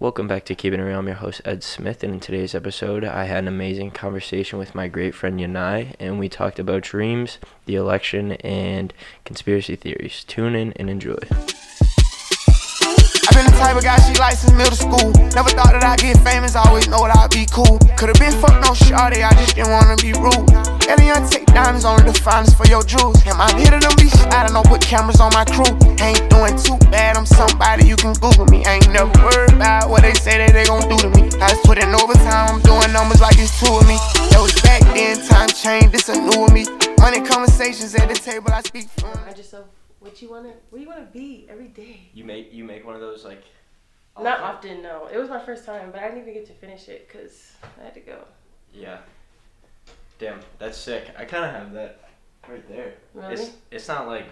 Welcome back to Keeping Real. I'm your host, Ed Smith, and in today's episode, I had an amazing conversation with my great friend Yanai, and we talked about dreams, the election, and conspiracy theories. Tune in and enjoy. I been the type of guy she likes since middle school. Never thought that I'd get famous, I always know that I'd be cool. Could've been fucked no shawty, I just didn't wanna be rude. Elian take diamonds only the finest for your jewels. Am I to them be I don't know, put cameras on my crew. Ain't doing too bad, I'm somebody you can Google me. Ain't never worried about what they say that they gon' do to me. I just put in overtime, I'm doing numbers like it's two of me. That was back then, time changed, this a new of me. Money conversations at the table, I speak fluent. What you wanna what you wanna be every day. You make you make one of those like. Not often, no. It was my first time, but I didn't even get to finish it because I had to go. Yeah. Damn, that's sick. I kind of have that right there. Really? It's it's not like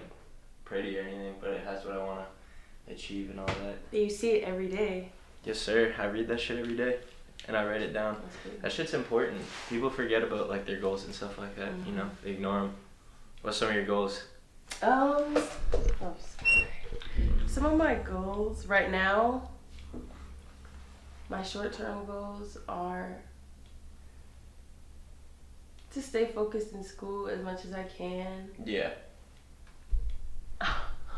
pretty or anything, but it has what I want to achieve and all that. You see it every day. Yes, sir. I read that shit every day, and I write it down. That shit's important. People forget about like their goals and stuff like that. You mm-hmm. know, they ignore them. What's some of your goals? Um, oh, some of my goals right now, my short-term goals are to stay focused in school as much as I can. Yeah.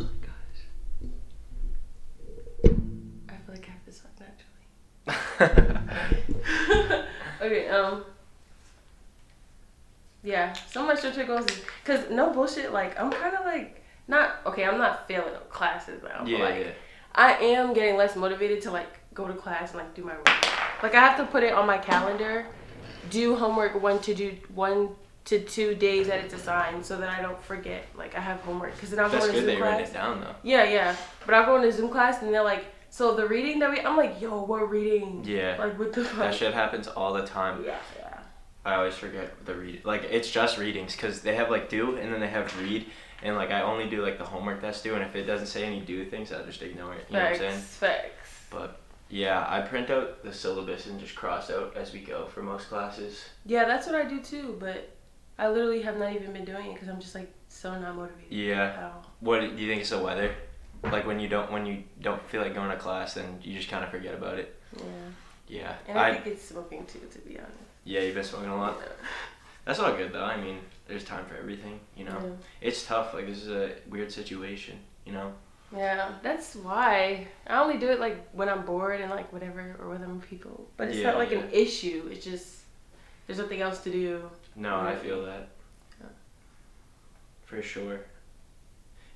Oh my gosh. I feel like I have this naturally. okay, um. Yeah, so much short goals is because no bullshit. Like I'm kind of like not okay. I'm not failing classes now. yeah, but like yeah. I am getting less motivated to like go to class and like do my work. Like I have to put it on my calendar, do homework one to do one to two days that it's assigned, so that I don't forget. Like I have homework because then I'm That's going to good that Zoom you write it down though. Yeah, yeah. But I go into Zoom class and they're like, so the reading that we, I'm like, yo, what reading? Yeah. Like what the fuck? That shit happens all the time. Yeah, yeah. I always forget the read. Like it's just readings because they have like do and then they have read, and like I only do like the homework that's due, and if it doesn't say any do things, I just ignore it. You know what I'm Facts, saying? facts. But yeah, I print out the syllabus and just cross out as we go for most classes. Yeah, that's what I do too. But I literally have not even been doing it because I'm just like so not motivated Yeah. What do you think is the weather? Like when you don't when you don't feel like going to class, then you just kind of forget about it. Yeah. Yeah. And I, I think it's smoking too, to be honest. Yeah, you've been smoking a lot. That's all good though. I mean, there's time for everything. You know, it's tough. Like this is a weird situation. You know. Yeah. yeah, that's why I only do it like when I'm bored and like whatever or with other people. But it's Yeah, not like yeah. an issue. It's just there's nothing else to do. No, I feel that. Yeah. For sure.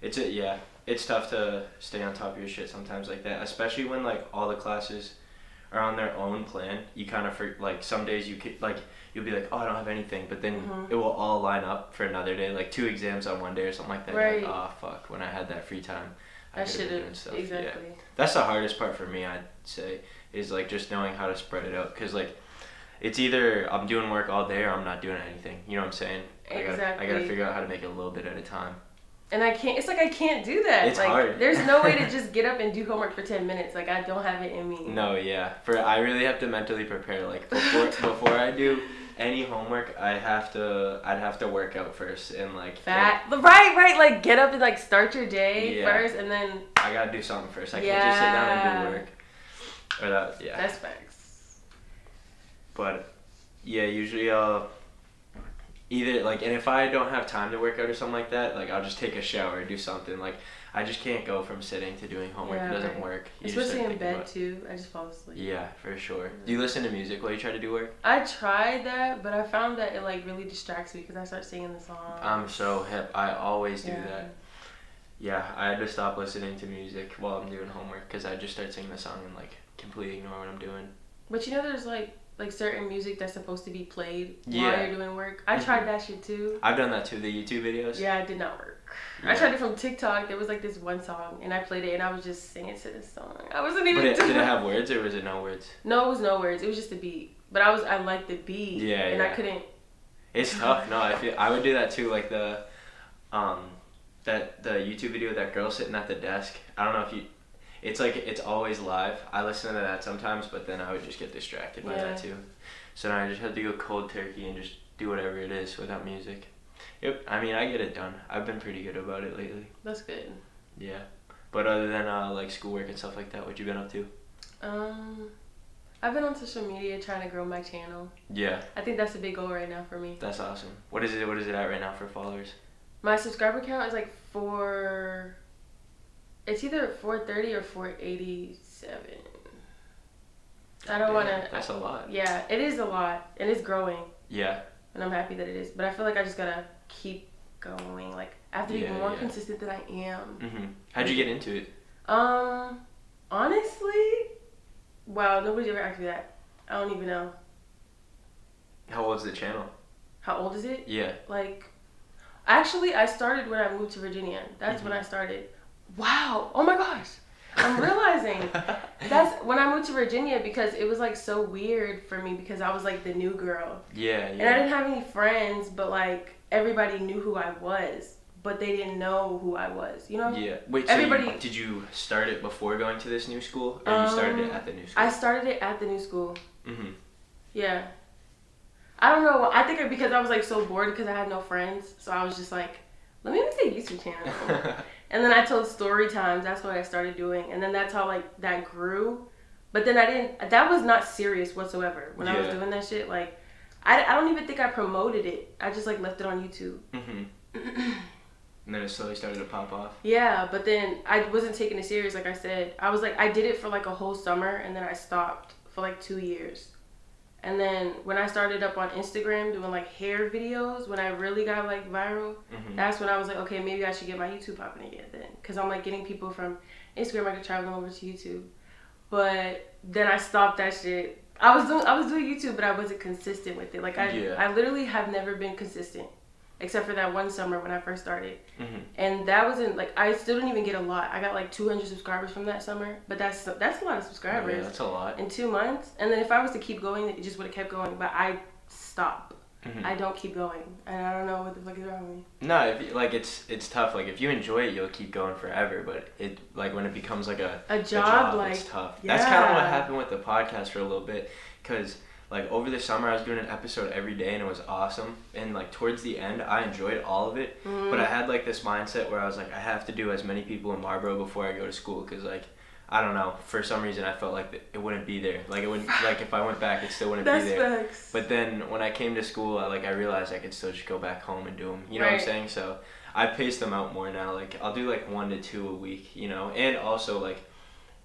It's a yeah. It's tough to stay on top of your shit sometimes like that, especially when like all the classes are on their own plan. You kind of for like some days you could like you'll be like oh I don't have anything, but then Mhm. it will all line up for another day, like two exams on one day or something like that. Right. Like, oh fuck, when I had that free time, I I should have been doing stuff. exactly. Yeah. That's the hardest part for me, I'd say, is like just knowing how to spread it out. Cause like, it's either I'm doing work all day or I'm not doing anything. You know what I'm saying? I gotta, I gotta figure out how to make it a little bit at a time. And I can't. It's like I can't do that. It's like, hard. There's no way to just get up and do homework for ten minutes. Like I don't have it in me. No, yeah. For I really have to mentally prepare. Like before, before I do any homework, I have to, I'd have to work out first and like. Fat. Right, right. Like get up and like start your day Yeah. first, and then I gotta do something first. I can't just sit down and do work. Or that, yeah. that's facts. But yeah, usually I'll either like, and if I don't have time to work out or something like that, like I'll just take a shower or do something. Like I just can't go from sitting to doing homework. Yeah, it doesn't right. work. You Especially in bed too. I just fall asleep. Yeah, for sure. Do you listen to music while you try to do work? I tried that, but I found that it like really distracts me because I start singing the song. I'm so hip. I always do Yeah. that. Yeah, I had to stop listening to music while I'm doing homework because I just start singing the song and like completely ignore what I'm doing. But you know, there's like like certain music that's supposed to be played Yeah. while you're doing work. I Mhm. tried that shit too. I've done that too. The YouTube videos. Yeah, it did not work. I tried it from TikTok. There was like this one song, and I played it, and I was just singing to this song. I wasn't even. But it, did it have words or was it no words? No, it was no words. It was just a beat. But I was I liked the beat. Yeah, And I couldn't. It's tough. No, I feel I would do that too. Like the, um, that the YouTube video of that girl sitting at the desk. I don't know if you. It's like it's always live. I listen to that sometimes, but then I would just get distracted by Yeah. that too. So now I just have to go cold turkey and just do whatever it is without music. Yep. I mean, I get it done. I've been pretty good about it lately. That's good. Yeah. But other than uh, like schoolwork and stuff like that, what you been up to? Um, I've been on social media trying to grow my channel. Yeah, I think that's a big goal right now for me. that's awesome. What is it? What is it at right now for followers? My subscriber count is like four. It's either four thirty or four eighty seven. I don't want to. That's a lot. Yeah, it is a lot, and it's growing, Yeah. and I'm happy that it is. But I feel like I just gotta keep going. Like I have to be Yeah, more yeah. consistent than I am. Mhm. How'd you get into it? Um, honestly, wow, nobody's ever asked me that. I don't even know. How old is the channel? How old is it? Yeah. Like, actually, I started when I moved to Virginia. That's when Mhm. I started. Wow. Oh my gosh. I'm realizing that's when I moved to Virginia because it was like so weird for me because I was like the new girl. yeah, And I didn't have any friends, but like everybody knew who I was, but they didn't know who I was, you know? Yeah. Wait. So Everybody- you, did you start it before going to this new school, or you started it Um, at the new school? I started it at the new school. Mhm. Yeah. I don't know. I think it because I was like so bored because I had no friends, so I was just like, let me make a YouTube channel. and then I told story times. That's what I started doing, and then that's how like that grew. But then I didn't. That was not serious whatsoever when I was doing that shit. Like, I, I don't even think I promoted it. I just like left it on YouTube. Mhm. And then it slowly started to pop off. Yeah, but then I wasn't taking it serious. Like I said, I was like I did it for like a whole summer, and then I stopped for like two years. And then when I started up on Instagram doing like hair videos, when I really got like viral, Mhm. that's when I was like, okay, maybe I should get my YouTube popping again then, because I'm like getting people from Instagram, I could travel them over to YouTube. But then I stopped that shit. I was doing I was doing YouTube, but I wasn't consistent with it. Like I Yeah. I literally have never been consistent, except for that one summer when I first started. Mhm. And that wasn't like I still didn't even get a lot. I got like 200 subscribers from that summer, but that's that's a lot of Yeah, subscribers that's a lot. in two months. And then if I was to keep going, it just would have kept going. But I stop. Mhm. I don't keep going, and I don't know what the fuck is wrong with me. No, if you, like it's it's tough. Like if you enjoy it, you'll keep going forever. But it like when it becomes like a A a job, like it's tough. That's kind of what happened with the podcast for a little bit, cause like over the summer I was doing an episode every day and it was awesome. And like towards the end, I enjoyed all of it. mm, But I had like this mindset where I was like, I have to do as many people in Marlboro before I go to school, cause like. I don't know. For some reason, I felt like it wouldn't be there. Like it wouldn't. Like if I went back, it still wouldn't be there. But then when I came to school, I, like I realized I could still just go back home and do them. You know what I'm saying? So I pace them out more now. Like I'll do like one to two a week. You know, and also like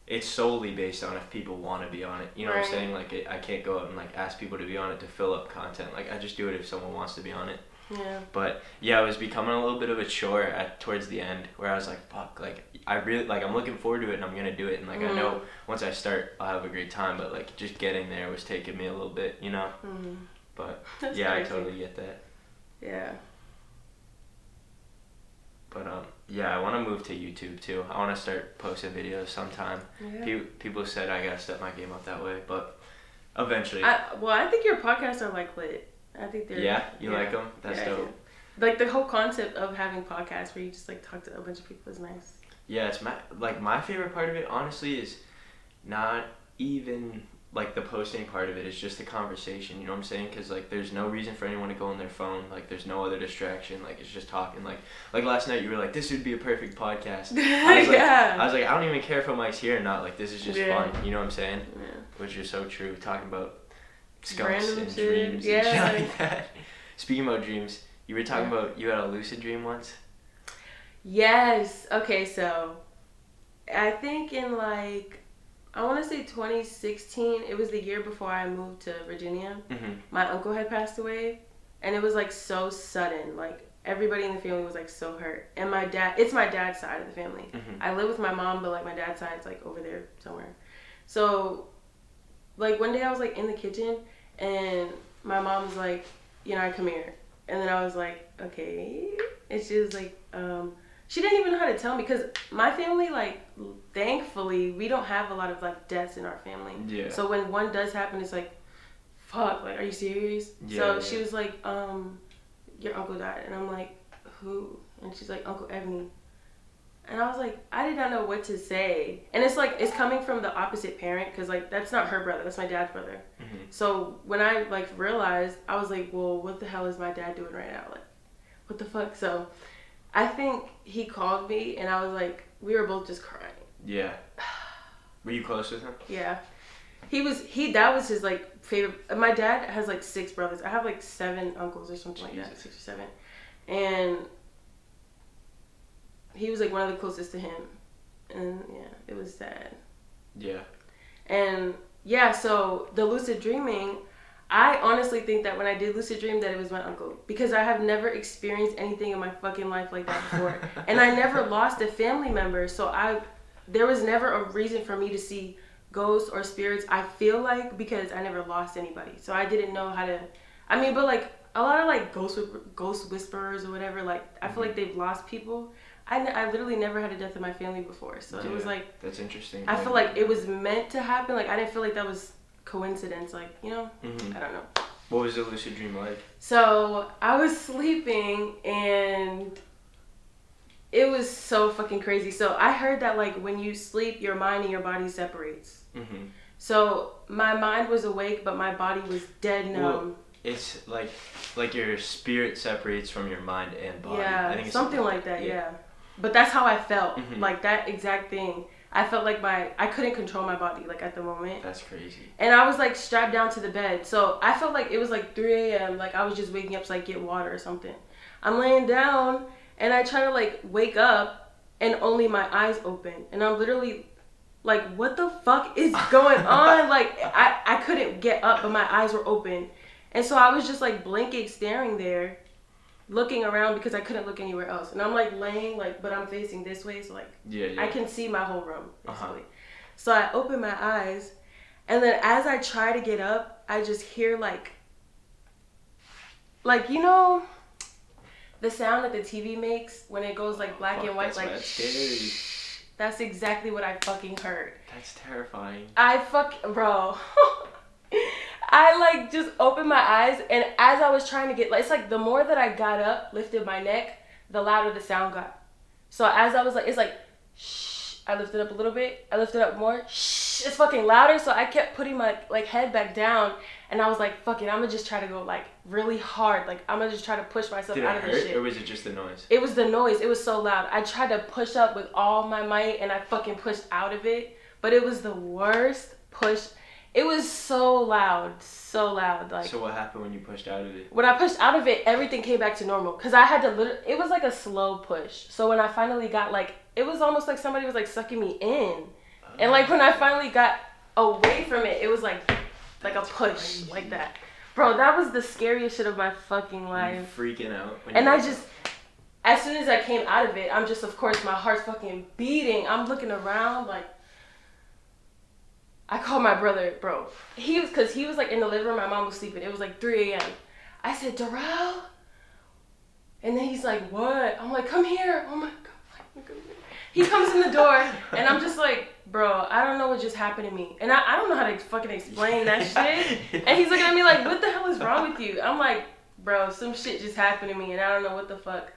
it's solely based on if people want to be on it. You know what I'm saying? Like it, I can't go out and like ask people to be on it to fill up content. Like I just do it if someone wants to be on it. yeah. But yeah, it was becoming a little bit of a chore at towards the end where I was like, fuck, like I really like I'm looking forward to it and I'm gonna do it and like I know once I start I'll have a great time. But like just getting there was taking me a little bit. You know. Mm, But that's yeah, I totally get that. Yeah. But um, yeah, I want to move to YouTube too. I want to start posting videos sometime. Yeah. Pe- people said I gotta step my game up that way, but eventually. I, well, I think your podcasts are like lit. I think they're. yeah, you yeah. like them? That's Yeah, dope. Like the whole concept of having podcasts where you just like talk to a bunch of people is nice. Yeah, it's my like my favorite part of it. Honestly, is not even like the posting part of. It's just the conversation. You know what I'm saying? Because like, there's no reason for anyone to go on their phone. Like, there's no other distraction. Like, it's just talking. Like, like last night you were like, this would be a perfect podcast. I was like, yeah. I was like, I don't even care if a mic's here or not. Like, this is just Yeah. fun. You know what I'm saying? yeah. Which is so true. Talking about skunks Random and shit, dreams yeah. and shit like that. Speaking about dreams, you were talking about you had a lucid dream once. Yes. Okay, so I think in like I want to say 2016, it was the year before I moved to Virginia. Mm-hmm. My uncle had passed away, and it was like so sudden. Like everybody in the family was like so hurt, and my dad. It's my dad's side of the family. Mhm. I live with my mom, but like my dad's side's like over there somewhere. So, like one day I was like in the kitchen, and my mom was like, you know, I come here, and then I was like, okay, and she was like, um, she didn't even know how to tell me because my family, like, thankfully, we don't have a lot of like deaths in our family. Yeah. So when one does happen, it's like, fuck, like, are you serious? Yeah, so yeah. she was like, um, your uncle died, and I'm like, who? And she's like, Uncle Ebony. And I was like, I did not know what to say. And it's like, it's coming from the opposite parent because, like, that's not her brother, that's my dad's brother. Mhm. So when I, like, realized, I was like, well, what the hell is my dad doing right now? Like, what the fuck? So I think he called me and I was like, we were both just crying. Yeah. Were you close with him? Yeah. He was he that was his like favorite my dad has like six brothers. I have like seven uncles or something like that, six or seven. And he was like one of the closest to him. And yeah, it was sad. Yeah. And yeah, so the lucid dreaming, I honestly think that when I did lucid dream that it was my uncle because I have never experienced anything in my fucking life like that before. and I never lost a family member, so I there was never a reason for me to see ghosts or spirits. I feel like because I never lost anybody. So I didn't know how to I mean, but like a lot of like ghost ghost whisperers or whatever, like I feel like mm-hmm. they've lost people. I, n- I literally never had a death in my family before, so it was like That's interesting. I feel like it was meant to happen. Like I didn't feel like that was coincidence. Like you know, hmm I don't know. What was the lucid dream like? So I was sleeping and it was so fucking crazy. So I heard that like when you sleep, your mind and your body separates. hmm So my mind was awake, but my body was dead numb. Well, It's like like your spirit separates from your mind and body. I yeah, think it's something like that. Yeah. But that's how I felt. Mhm. Like that exact thing. I felt like my I couldn't control my body like at the moment. That's crazy. And I was like strapped down to the bed. So I felt like it was like 3 a.m. Like I was just waking up to like get water or something. I'm laying down and I try to like wake up and only my eyes open. And I'm literally like, what the fuck is going on? like I, I couldn't get up, but my eyes were open. And so I was just like blinking, staring there, looking around because I couldn't look anywhere else. And I'm like laying like, but I'm facing this way. So like Yeah, yeah. I can see my whole room, basically. Uh-huh. So I open my eyes, and then as I try to get up, I just hear like, like you know, the sound that the TV makes when it goes like black Fuck, and white, that's like that's exactly what I fucking heard. That's terrifying. I fuck, bro. I like just opened my eyes, and as I was trying to get, like, it's like the more that I got up, lifted my neck, the louder the sound got. So as I was like, it's like, shh. I lifted up a little bit. I lifted up more. Shh. It's fucking louder. So I kept putting my like head back down, and I was like, fuck it. I'm gonna just try to go like really hard. Like I'm gonna just try to push myself Did it out of this shit. or was it just the noise? It was the noise. It was so loud. I tried to push up with all my might and I fucking pushed out of it. But it was the worst push. It was so loud. So loud. Like so what happened when you pushed out of it? when I pushed out of it, everything came back to normal. Cause I had to literally, it was like a slow push. So when I finally got like, it was almost like somebody was like sucking me in. And like when I oh. finally got away from it, it was like, like a push like that. Bro, that was the scariest shit of my fucking You life. freaking out. When And I just, as soon as I came out of it, I'm just, of course, my heart's fucking beating. I'm looking around like. I called my brother, bro. He was, cause he was like in the living room. My mom was sleeping. It was like 3 a.m. I said, Darrell. And then he's like, what? I'm like, come here. Oh my god. He comes in the door, and I'm just like, bro, I don't know what just happened to me, and I, I don't know how to fucking explain that shit. And he's looking at me like, what the hell is wrong with you? I'm like, bro, some shit just happened to me and I don't know what the fuck.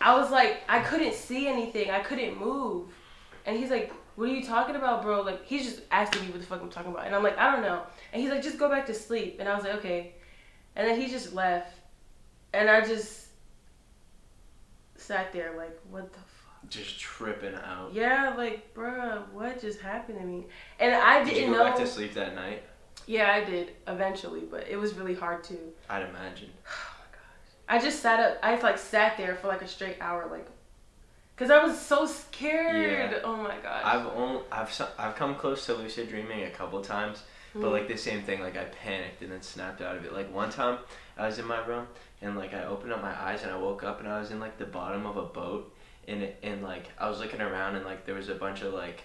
I was like, I couldn't see anything. I couldn't move. And he's like, what are you talking about, bro? Like, he's just asking me what the fuck I'm talking about. And I'm like, I don't know. And he's like, just go back to sleep. And I was like, okay. And then he just left. And I just sat there like, what the fuck? just tripping out. Yeah, like, bruh, what just happened to me? And I Did didn't you go know. back to sleep that night? Yeah, I did eventually, but it was really hard to. I'd imagine. Oh my gosh. I just sat up. I just like sat there for like a straight hour, like, cause I was so scared. Yeah. Oh my gosh. I've only I've I've come close to lucid dreaming a couple times, Mm. but like the same thing. Like I panicked and then snapped out of it. Like one time I was in my room and like I opened up my eyes and I woke up and I was in like the bottom of a boat and it, and like I was looking around and like there was a bunch of like.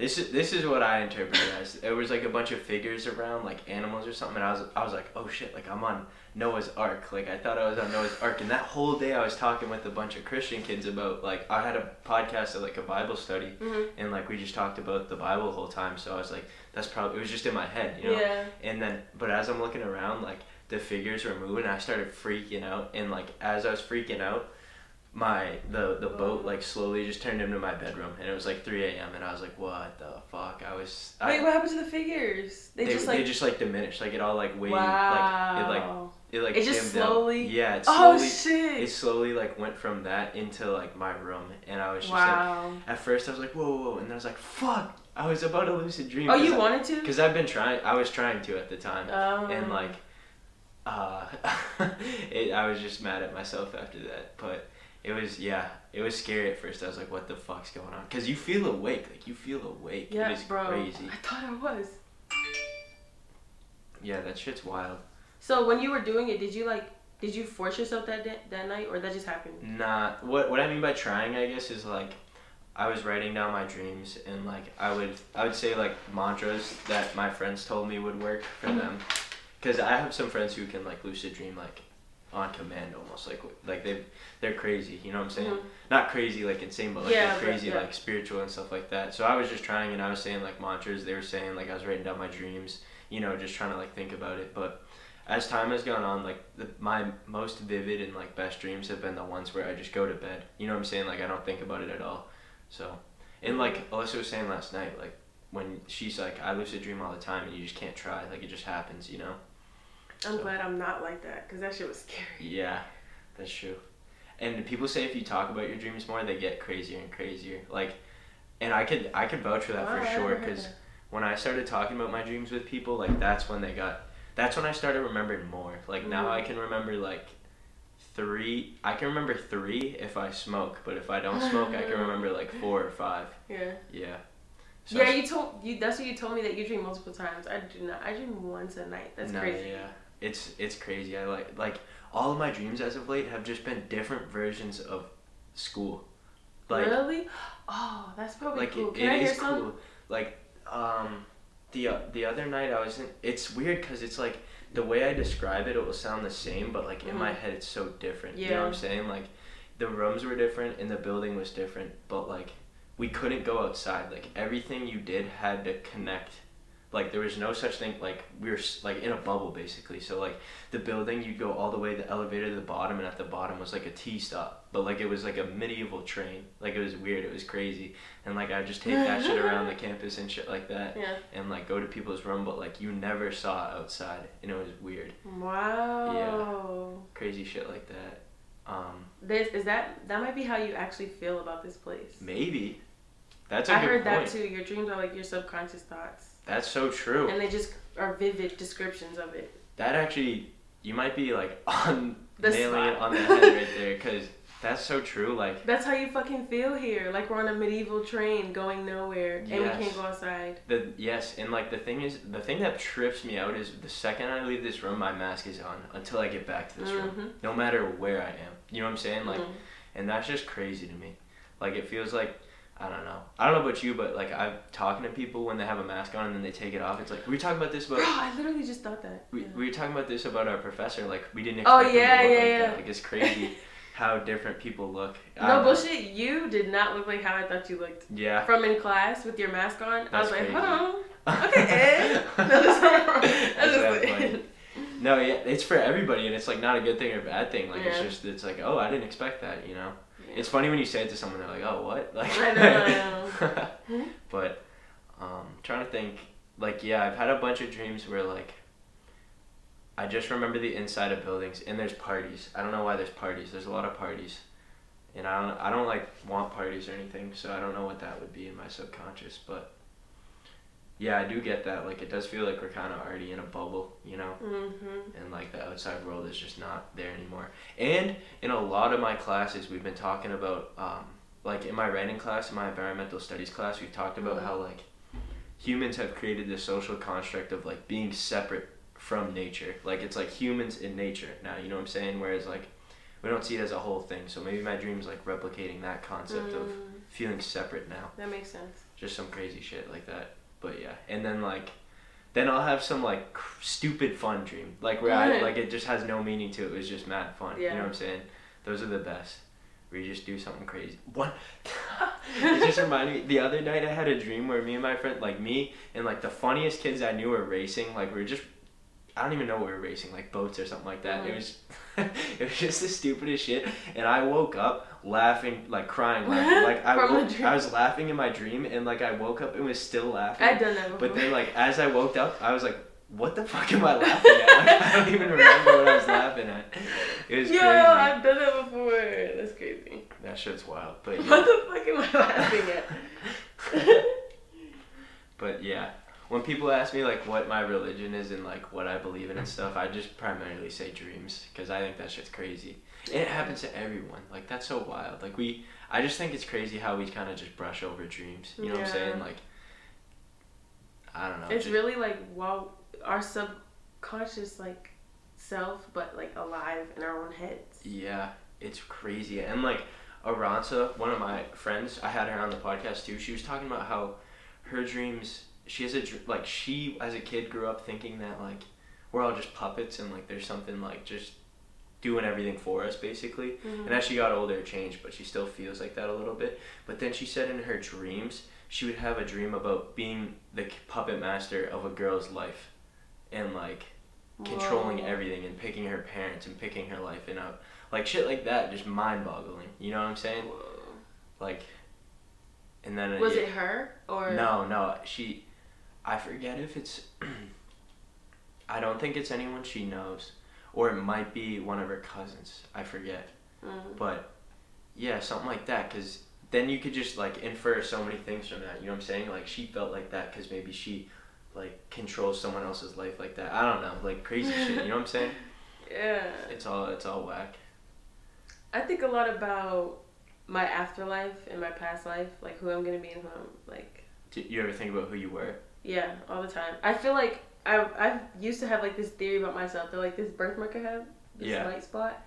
This is this is what I interpreted as. There was like a bunch of figures around, like animals or something. And I was I was like, oh shit, like I'm on Noah's Ark. Like I thought I was on Noah's Ark, and that whole day I was talking with a bunch of Christian kids about like I had a podcast of like a Bible study, Mhm. and like we just talked about the Bible the whole time. So I was like, that's probably it was just in my head, you know. Yeah. And then, but as I'm looking around, like the figures were moving, I started freaking out, and like as I was freaking out, my the the boat like slowly just turned into my bedroom, and it was like 3 a.m. and I was like, what the fuck? I was. I, Wait, what happened to the figures? They, they, just they like. just like diminished, like it all like waved, wow. like it like it like It just slowly- Yeah, it oh slowly. shit. it slowly like went from that into like my room, and I was just like, wow. at first I was like, whoa, whoa, whoa, and then I was like, fuck, I was about a lucid dream. Oh, you wanted to? Because I've been trying. I was trying to at the time, Um, and like, uh, it, I was just mad at myself after that. But it was yeah, it was scary at first. I was like, what the fuck's going on? Because you feel awake, like you feel awake. yeah, it is bro. crazy. I thought I was. Yeah, that shit's wild. So when you were doing it, did you like? Did you force yourself that da- that night, or that just happened? Nah, what what I mean by trying, I guess, is like I was writing down my dreams and like I would I would say like mantras that my friends told me would work for Mm-hmm. them, because I have some friends who can like lucid dream like on command almost like like they they're crazy. You know what I'm saying? Mhm. Not crazy like insane, but like Yeah, they're crazy yeah. like spiritual and stuff like that. So I was just trying and I was saying like mantras. They were saying like I was writing down my dreams. You know, just trying to like think about it, but as time has gone on, like the, my most vivid and like best dreams have been the ones where I just go to bed. You know what I'm saying? Like I don't think about it at all. So, and like Alyssa was saying last night, like when she's like, I lucid dream all the time, and you just can't try. Like it just happens, you know? I'm So- glad I'm not like that, cause that shit was scary. Yeah, that's true. And people say if you talk about your dreams more, they get crazier and crazier. Like, and I could I could vouch for that Wow, for sure because when I started talking about my dreams with people, like that's when they got. That's when I started remembering more. Like now Mhm. I can remember like three. I can remember three if I smoke, but if I don't smoke, I can remember like four or five. Yeah. Yeah. So yeah, you told you. That's what you told me that you dream multiple times. I do not. I dream once a night. That's no, crazy. Yeah, it's it's crazy. I like like all of my dreams as of late have just been different versions of school. Like really? Oh, that's probably like cool. it, Can I hear is some? cool. Like um, the uh, the other night I was in. It's weird because it's like the way I describe it, it will sound the same, but like in my Mhm. head it's so different. Yeah. You know what I'm saying? Like the rooms were different and the building was different, but like we couldn't go outside. Like everything you did had to connect. Like there was no such thing. Like we were like in a bubble basically. So like the building, you'd go all the way the elevator to the bottom, and at the bottom was like a T stop. But like it was like a medieval train. Like it was weird. It was crazy. And like I just take that shit around the campus and shit like that, Yeah. and like go to people's room. But like you never saw it outside, and it was weird. Wow. yeah Crazy shit like that. Um, This is that. That might be how you actually feel about this place. maybe. That's a I heard point. that too. Your dreams are like your subconscious thoughts, That's so true. and they just are vivid descriptions of it. That actually, you might be like on The nailing it on the head right there, because that's so true. Like That's how you fucking feel here. Like we're on a medieval train going nowhere, and we can't go outside. the yes, and like the thing is, the thing that trips me out is the second I leave this room, my mask is on until I get back to this room, Mhm. no matter where I am. You know what I'm saying? Like, Mhm. and that's just crazy to me. Like it feels like. I don't know. I don't know about you, but like I'm talking to people when they have a mask on and then they take it off. It's like we were talking about this Bro, about I literally just thought that. we, Yeah. we were talking about this about our professor. Like we didn't Oh, expect him yeah, to yeah, like yeah. that. Like it's crazy how different people look. I No don't know. bullshit. You did not look like how I thought you looked. Yeah. From in class with your mask on, That's I was like, crazy. hold on. Okay, eh? Ed. No, that's not- That's that's like- funny. No, yeah, it's for everybody, and it's like not a good thing or a bad thing. Like Yeah. it's just it's like oh I didn't expect that, you know. It's funny when you say it to someone, they're like oh what like. I know, know. but um, trying to think like yeah I've had a bunch of dreams where like. I just remember the inside of buildings, and there's parties. I don't know why there's parties. There's a lot of parties, and I don't. I don't like want parties or anything, so I don't know what that would be in my subconscious. But yeah, I do get that. Like it does feel like we're kind of already in a bubble, you know Mm-hmm. and like the outside world is just not there anymore. And in a lot of my classes, we've been talking about, um, like in my writing class, in my environmental studies class, we've talked about Mhm. how like humans have created this social construct of like being separate from nature. Like it's like humans in nature now. You know what I'm saying? Whereas like we don't see it as a whole thing. So maybe my dream is like replicating that concept of Mm, feeling separate now that makes sense. just some crazy shit like that. But yeah, and then like, then I'll have some like cr- stupid fun dream, like where I like it just has no meaning to it. It was just mad fun. Yeah. You know what I'm saying? Those are the best. Where you just do something crazy. What? it just reminded me. The other night I had a dream where me and my friend, like me and like the funniest kids I knew were racing. Like we were just. I don't even know what we were racing, like boats or something like that. It Mhm. was, it was just the stupidest shit. And I woke up laughing, like crying, laughing. like I, woke. I was laughing in my dream, and like I woke up and was still laughing. I've done that before. But then, like, as I woke up, I was like, what the fuck am I laughing at? Like, I don't even remember what I was laughing at. It was Yo, crazy. I've done that before. That's crazy. That shit's wild. But What the fuck am I laughing at? But yeah, when people ask me like what my religion is and like what I believe in and stuff, I just primarily say dreams because I think that shit's crazy. It happens to everyone. Like that's so wild. Like we, I just think it's crazy how we kind of just brush over dreams. You know what I'm saying? Like, I don't know. It's just- really like while our subconscious like self, but like alive in our own heads. Yeah, it's crazy. And like Aranza, one of my friends, I had her on the podcast too. She was talking about how her dreams. She has a like she as a kid grew up thinking that like we're all just puppets and like there's something like just doing everything for us basically. Mhm. And as she got older, it changed, but she still feels like that a little bit. But then she said in her dreams, she would have a dream about being the puppet master of a girl's life, and like controlling Whoa. everything and picking her parents and picking her life and up like shit like that just mind boggling you know what i'm saying Whoa. like and then Was it her or no no she i forget if it's i don't think it's anyone she knows or it might be one of her cousins i forget Mm. but yeah something like that because then you could just like infer so many things from that you know what i'm saying like she felt like that because maybe she like controls someone else's life like that i don't know like crazy shit you know what i'm saying Yeah. it's all it's all whack I think a lot about my afterlife and my past life, like who I'm gonna be and who I'm like. Did you ever think about who you were Yeah, all the time. I feel like I I used to have like this theory about myself that like this birthmark I have, this Yeah. white spot.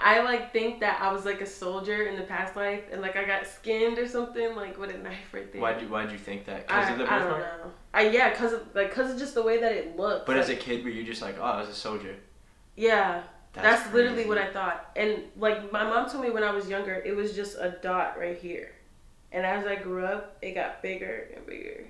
I like think that I was like a soldier in the past life and like I got skinned or something like with a knife right there. why'd you why'd you think that because I, of the I don't birthmark know. I yeah, cause of like cause of just the way that it looked. but as a kid were you just like oh i was a soldier yeah, That's, literally what I thought. And like my mom told me when I was younger, it was just a dot right here. And as I grew up, it got bigger and bigger.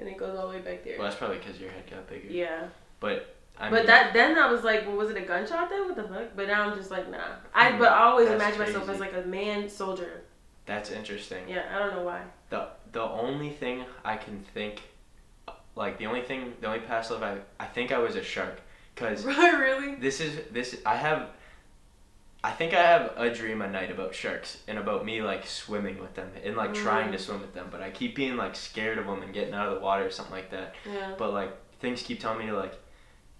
And it goes all the way back there. well that's probably because your head got bigger yeah. but I but mean, that then I was like, well, was it a gunshot then? What the fuck? But now I'm just like, nah. I but I always Hmm. Imagine myself as like a man soldier. that's interesting Yeah, I don't know why. the the only thing i can think like the only thing the only past life i i think i was a shark because really? this is this i have i think i have a dream a night about sharks and about me like swimming with them and like trying to Mm. swim with them but i keep being like scared of them and getting out of the water or something like that Yeah. but like things keep telling me to like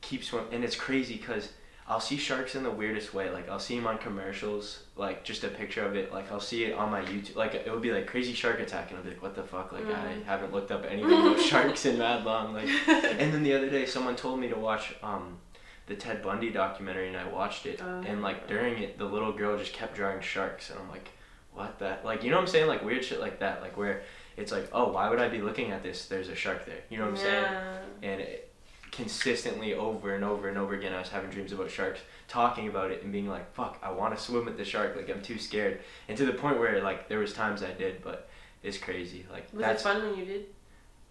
keep swimming, and it's crazy because i'll see sharks in the weirdest way like i'll see them on commercials like just a picture of it like i'll see it on my youtube like it would be like crazy shark attack and i'll be like what the fuck like i Mhm. haven't looked up anything about sharks in mad long like and then the other day someone told me to watch um the ted bundy documentary and i watched it Oh. and uh-huh. like during it the little girl just kept drawing sharks and i'm like what that like you know what i'm saying? Like weird shit like that like where it's like oh why would i be looking at this? There's a shark there. You know what i'm saying? And it, consistently over and over and over again i was having dreams about sharks talking about it and being like fuck i want to swim with the shark like i'm too scared. And to the point where like there was times i did but it's crazy like Was that's it fun when you did?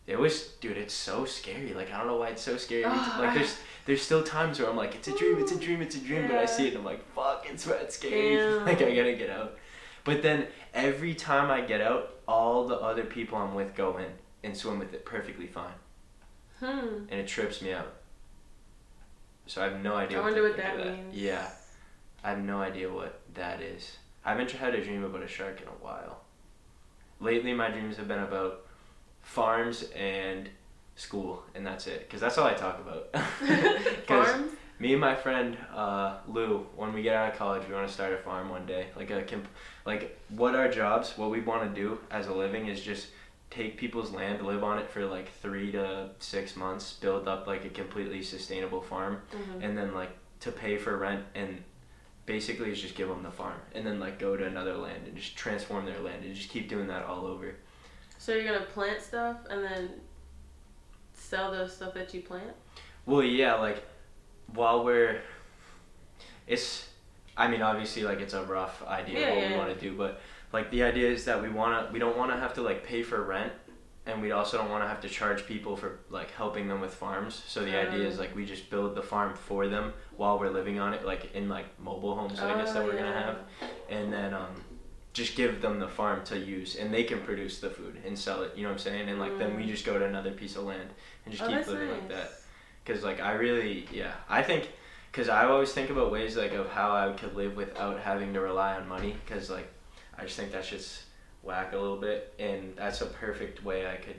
It was dude it's so scary like i don't know why it's so scary Oh, like there's there's still times where i'm like it's a dream it's a dream it's a dream but i see it and i'm like fuck it's it's scary Damn. like i gotta get out but then every time i get out all the other people i'm with go in and swim with it perfectly fine Hmm. and it trips me out. So I have no idea. I wonder to what think that means. Yeah, I have no idea what that is. I haven't had a dream about a shark in a while. Lately, my dreams have been about farms and school, and that's it. Because that's all I talk about. Farms? me and my friend uh, Lou, when we get out of college, we want to start a farm one day. Like a comp- like what our jobs, what we want to do as a living is just take people's land, live on it for like three to six months, build up like a completely sustainable farm, Mhm. and then like to pay for rent and basically is just give them the farm and then like go to another land and just transform their land and just keep doing that all over. So you're gonna plant stuff and then sell the stuff that you plant? Well, yeah, like while we're, it's, I mean, obviously, like it's a rough idea Yeah, of what yeah, we yeah. want to do, but like the idea is that we wanna, we don't want to have to like pay for rent, and we also don't want to have to charge people for like helping them with farms. So the idea is Um. like we just build the farm for them while we're living on it, like in like mobile homes, I guess that Oh, we're gonna have, and then um. Just give them the farm to use, and they can produce the food and sell it. You know what I'm saying? And like then we Mm. just go to another piece of land and just oh, keep living nice. like that because like i really yeah i think because i always think about ways like of how i could live without having to rely on money because like i just think that's just whack a little bit and that's a perfect way i could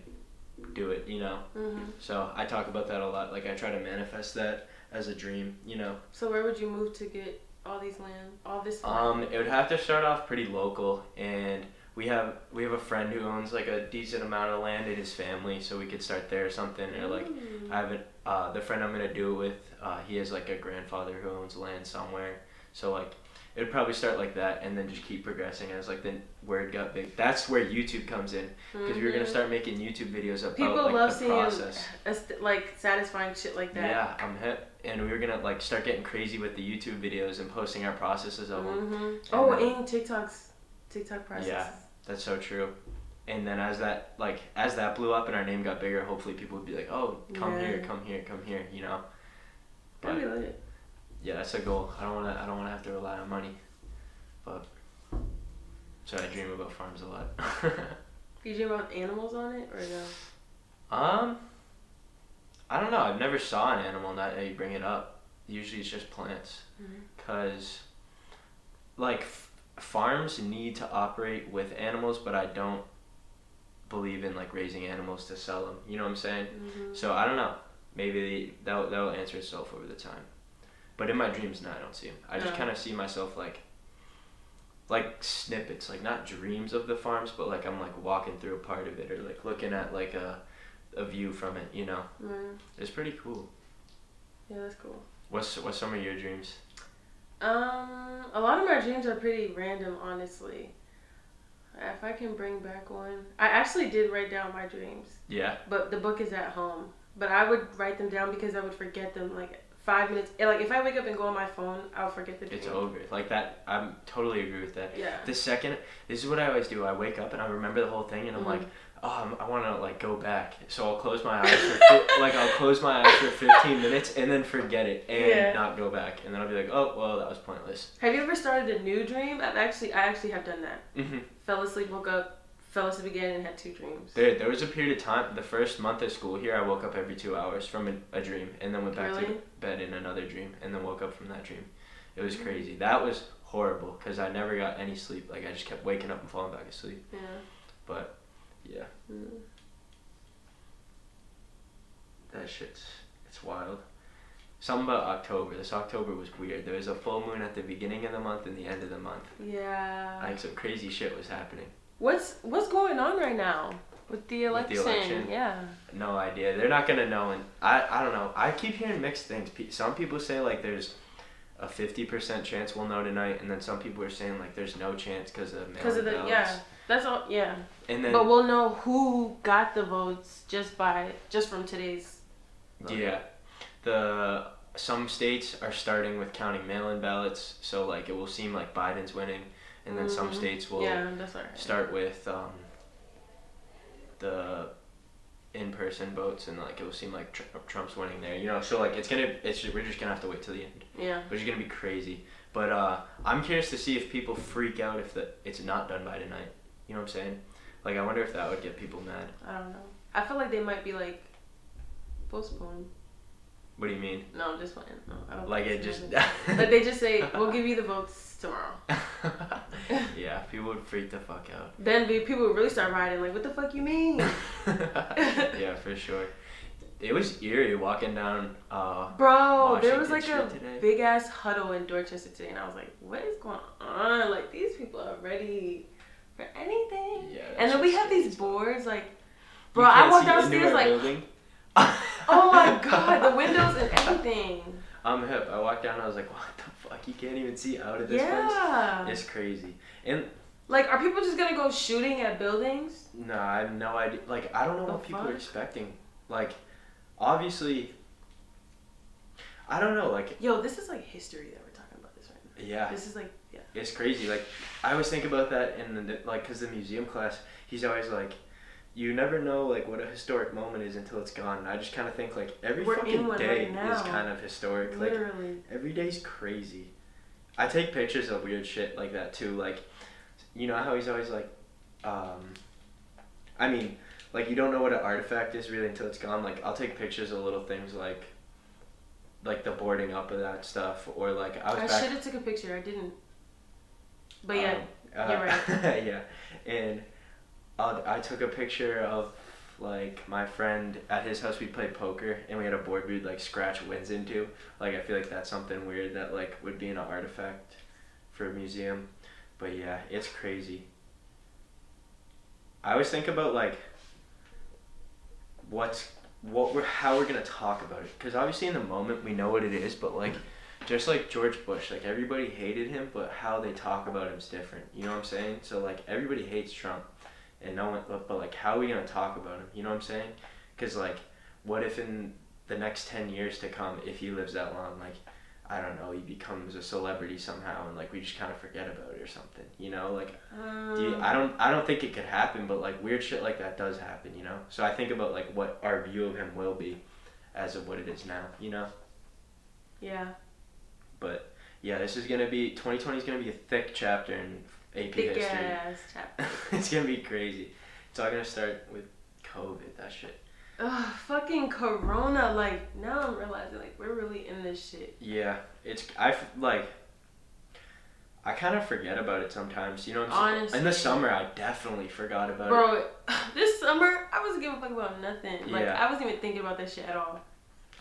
do it. You know. hmm So I talk about that a lot. Like I try to manifest that as a dream. You know. So where would you move to get all these land, all this? Um, land? it would have to start off pretty local, and we have we have a friend who owns like a decent amount of land in his family, so we could start there or something. Or like. I haven't uh, the friend I'm gonna do it with, uh, he has like a grandfather who owns land somewhere, so like it would probably start like that, and then just keep progressing as like the word got big. That's where YouTube comes in because we were gonna Mhm. start making YouTube videos about People like love the seeing process. ast- like satisfying shit like that. Yeah, I'm hip, and we were gonna like start getting crazy with the YouTube videos and posting our processes of them. hmm Oh, then- and TikTok's TikTok process. Yeah. That's so true. And then as that like as that blew up and our name got bigger, hopefully people would be like, "Oh, come here, come here, come here," you know. That'd be lit. Yeah, that's a goal. I don't want to I don't want to have to rely on money. But so I dream about farms a lot. Do you dream about animals on it or no? um I don't know. I've never saw an animal now that you bring it up. Usually it's just plants. Mhm. Cuz like f- farms need to operate with animals, but I don't believe in like raising animals to sell them. You know what I'm saying? hmm So I don't know. Maybe that'll that'll answer itself over the time. But in my dreams, no, I don't see them. I just No. kind of see myself like, like snippets, like not dreams of the farms, but like I'm like walking through a part of it or like looking at like a, a view from it. You know, Mm, it's pretty cool. yeah, that's cool. What's what's some of your dreams? Um, a lot of my dreams are pretty random, honestly. If I can bring back one, I actually did write down my dreams, Yeah, but the book is at home. But I would write them down because I would forget them like five minutes. and, Like if I wake up and go on my phone, I'll forget the dream. it's over. Like that. I'm totally agree with that. Yeah. The second, this is what I always do. I wake up and I remember the whole thing, and I'm Mhm. like, oh, I want to like go back. So I'll close my eyes for like I'll close my eyes for 15 minutes and then forget it and Yeah. not go back, and then I'll be like, oh, well, that was pointless. Have you ever started a new dream? I've actually, I actually have done that. hmm Fell asleep, woke up, fell asleep again, and had two dreams. There, there was a period of time. The first month of school here, I woke up every two hours from a, a dream, and then went back to Really? Bed in another dream, and then woke up from that dream. It was crazy. That was horrible because I never got any sleep. Like I just kept waking up and falling back asleep. Yeah. But yeah. Mm. That shit's it's wild. Something about October. This October was weird. There was a full moon at the beginning of the month and the end of the month. Yeah. Like some crazy shit was happening. What's what's going on right now with the With election? the election? Yeah. No idea. They're not gonna know. And I I don't know. I keep hearing mixed things. Some people say like there's a fifty percent chance we'll know tonight, and then some people are saying like there's no chance because of Because of the mail-in yeah. That's all. Yeah. And then But we'll know who got the votes just by just from today's. vote. Yeah. The some states are starting with counting mail-in ballots, so like it will seem like Biden's winning, and then some Mhm. states will Yeah, that's alright. start with um, the in-person votes, and like it will seem like Tr- Trump's winning there. You know, so like it's gonna it's we're just gonna have to wait till the end, Yeah. which is gonna be crazy. But uh, I'm curious to see if people freak out if the it's not done by tonight. You know what I'm saying? Like I wonder if that would get people mad. I don't know. I feel like they might be like postponed. What do you mean? No, I'm just playing. No, I don't Like it just. like they just say we'll give you the votes tomorrow. yeah, people would freak the fuck out. Then people would really start rioting. Like, what the fuck you mean? yeah, for sure. It was eerie walking down. Uh, Bro, there was Washington like a today. big ass huddle in Dorchester today, and I was like, what is going on? Like, these people are ready for anything. yeah. And then we have these. boards, like, bro, I walked downstairs like. Oh my god, the windows and everything. I'm hip. I walked down. and I was like, what the fuck? You can't even see out of this Yeah. place. It's crazy. And Like, are people just gonna go shooting at buildings? no, I have no idea. Like, I don't know The what people are expecting. Like, obviously, I don't know. Like, Yo, this is like history that we're talking about this right now. yeah. This is like, yeah. It's crazy. Like I always think about that in the like because the museum class, he's always like, you never know like what a historic moment is until it's gone. And I just kind of think like every We're fucking day right is kind of historic. Like Literally. every day's crazy. I take pictures of weird shit like that too. Like, you know how he's always like, um, I mean, like you don't know what an artifact is really until it's gone. Like I'll take pictures of little things like, like the boarding up of that stuff, or like I was I back. should have took a picture. I didn't. But yeah, Um, you're right. yeah, and I took a picture of like my friend at his house we played poker and we had a board we'd like scratch wins into. Like I feel like that's something weird that like would be an artifact for a museum. But yeah, it's crazy. I always think about like what's what we're how we're gonna talk about it because obviously in the moment we know what it is, but like just like George Bush, like everybody hated him, but how they talk about him is different. You know what I'm saying? So like everybody hates Trump, and no one, but, like how are we gonna talk about him? You know what I'm saying? Because like, what if in the next ten years to come, if he lives that long, like I don't know, he becomes a celebrity somehow, and like we just kind of forget about it or something. You know, like Um, do you, I don't I don't think it could happen, but like weird shit like that does happen. You know, so I think about like what our view of him will be, as of what it is now. You know. yeah. But yeah, this is gonna be 2020 is gonna be a thick chapter in AP Big history. ass chapter. it's gonna be crazy. It's all gonna start with COVID. That shit. Ugh, fucking Corona. Like now I'm realizing like we're really in this shit. Yeah, it's I like. I kind of forget about it sometimes. You know what I'm saying? In the summer, I definitely forgot about it. Bro, this summer I wasn't giving a fuck about nothing. Like Yeah. I wasn't even thinking about that shit at all.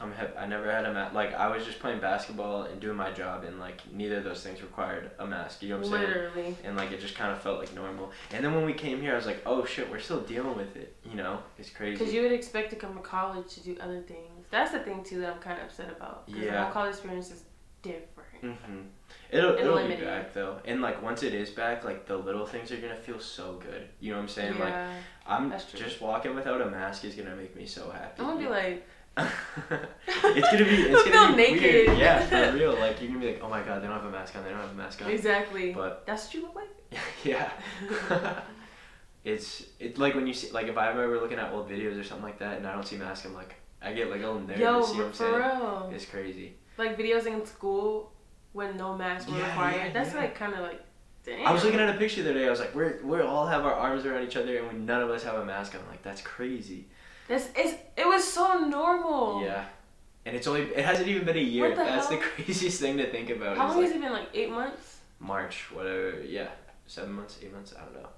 I'm hep- I never had a mask. Like I was just playing basketball and doing my job, and like neither of those things required a mask. You know what I'm saying? Literally. and like it just kind of felt like normal. And then when we came here, I was like, oh shit, we're still dealing with it. You know, it's crazy. Because you would expect to come to college to do other things. That's the thing too that I'm kind of upset about. Yeah. my college experience is different. hmm It'll it'll limited. be back though, and like once it is back, like the little things are gonna feel so good. You know what I'm saying? Like yeah. I'm that's true. just walking without a mask is gonna make me so happy. I'm gonna be like, it's gonna be it's gonna feel be naked. weird. Yeah, for real. Like you're gonna be like, oh my god, they don't have a mask on. They don't have a mask on. exactly. But That's what you look like. yeah. it's it's like when you see like if I'm ever looking at old videos or something like that and I don't see mask, I'm like I get like a little nervous. Yo, know what I'm for saying? real. It's crazy. Like videos in school when no masks were Yeah, required. yeah, That's yeah. like kind of like, damn. I was looking at a picture the other day. I was like, we're we all have our arms around each other and we, none of us have a mask on. I'm like that's crazy. This is. It was so normal. Yeah. And it's only it hasn't even been a year. The That's the craziest thing to think about. How long like has it been? Like eight months. March, whatever. Yeah, seven months, eight months. I don't know.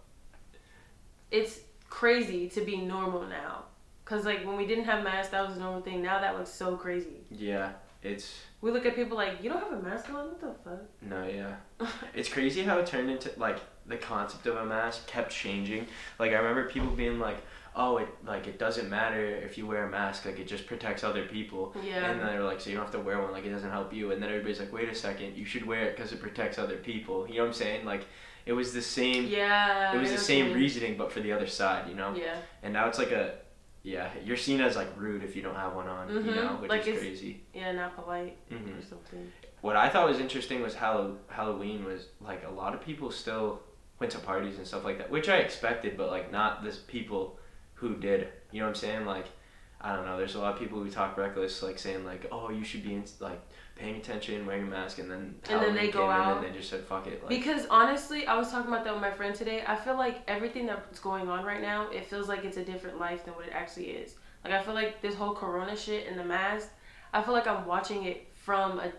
It's crazy to be normal now. Cause like when we didn't have masks, that was a normal thing. Now that looks so crazy. Yeah, it's We look at people like, you don't have a mask on. What the fuck? no, yeah. It's crazy how it turned into like the concept of a mask kept changing. Like I remember people being like, "Oh, it like it doesn't matter if you wear a mask. Like it just protects other people." Yeah. And then they're like, "So you don't have to wear one. Like it doesn't help you." And then everybody's like, "Wait a second, you should wear it because it protects other people." You know what I'm saying? Like it was the same. yeah. It was the same mean. reasoning, but for the other side. You know. Yeah. And now it's like a, yeah, you're seen as like rude if you don't have one on. You Mhm. know, which Like is crazy. Yeah, not polite hmm or something. what I thought was interesting was Hallow- Halloween was like a lot of people still went to parties and stuff like that, which I expected, but like not this people who did. You know what I'm saying? Like, I don't know. There's a lot of people who talk reckless, like saying like, oh, you should be in, like paying attention, wearing a mask, and then And then they go out. and they just said fuck it. Like, Because honestly, I was talking about that with my friend today. I feel like everything that's going on right now, it feels like it's a different life than what it actually is. Like I feel like this whole corona shit and the mask, I feel like I'm watching it from a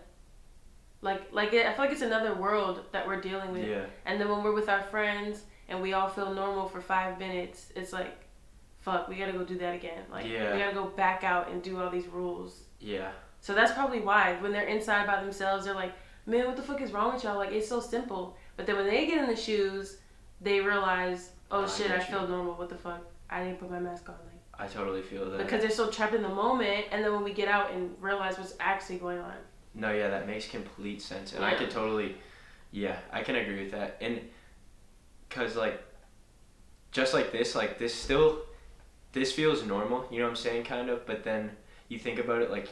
like like it, I feel like it's another world that we're dealing with. yeah, And then when we're with our friends and we all feel normal for 5 minutes, it's like fuck, we got to go do that again. Like Yeah. we got to go back out and do all these rules. yeah, So that's probably why when they're inside by themselves, they're like, "Man, what the fuck is wrong with y'all? Like it's so simple." But then when they get in the shoes, they realize, "Oh I shit, I get you. feel normal. What the fuck? I didn't put my mask on." Like I totally feel that. because they're so trapped in the moment, and then when we get out and realize what's actually going on, No, yeah, that makes complete sense, and I Yeah. could totally, yeah, I can agree with that, and cause like, just like this, like this still, this feels normal, you know what I'm saying, kind of, but then you think about it, like,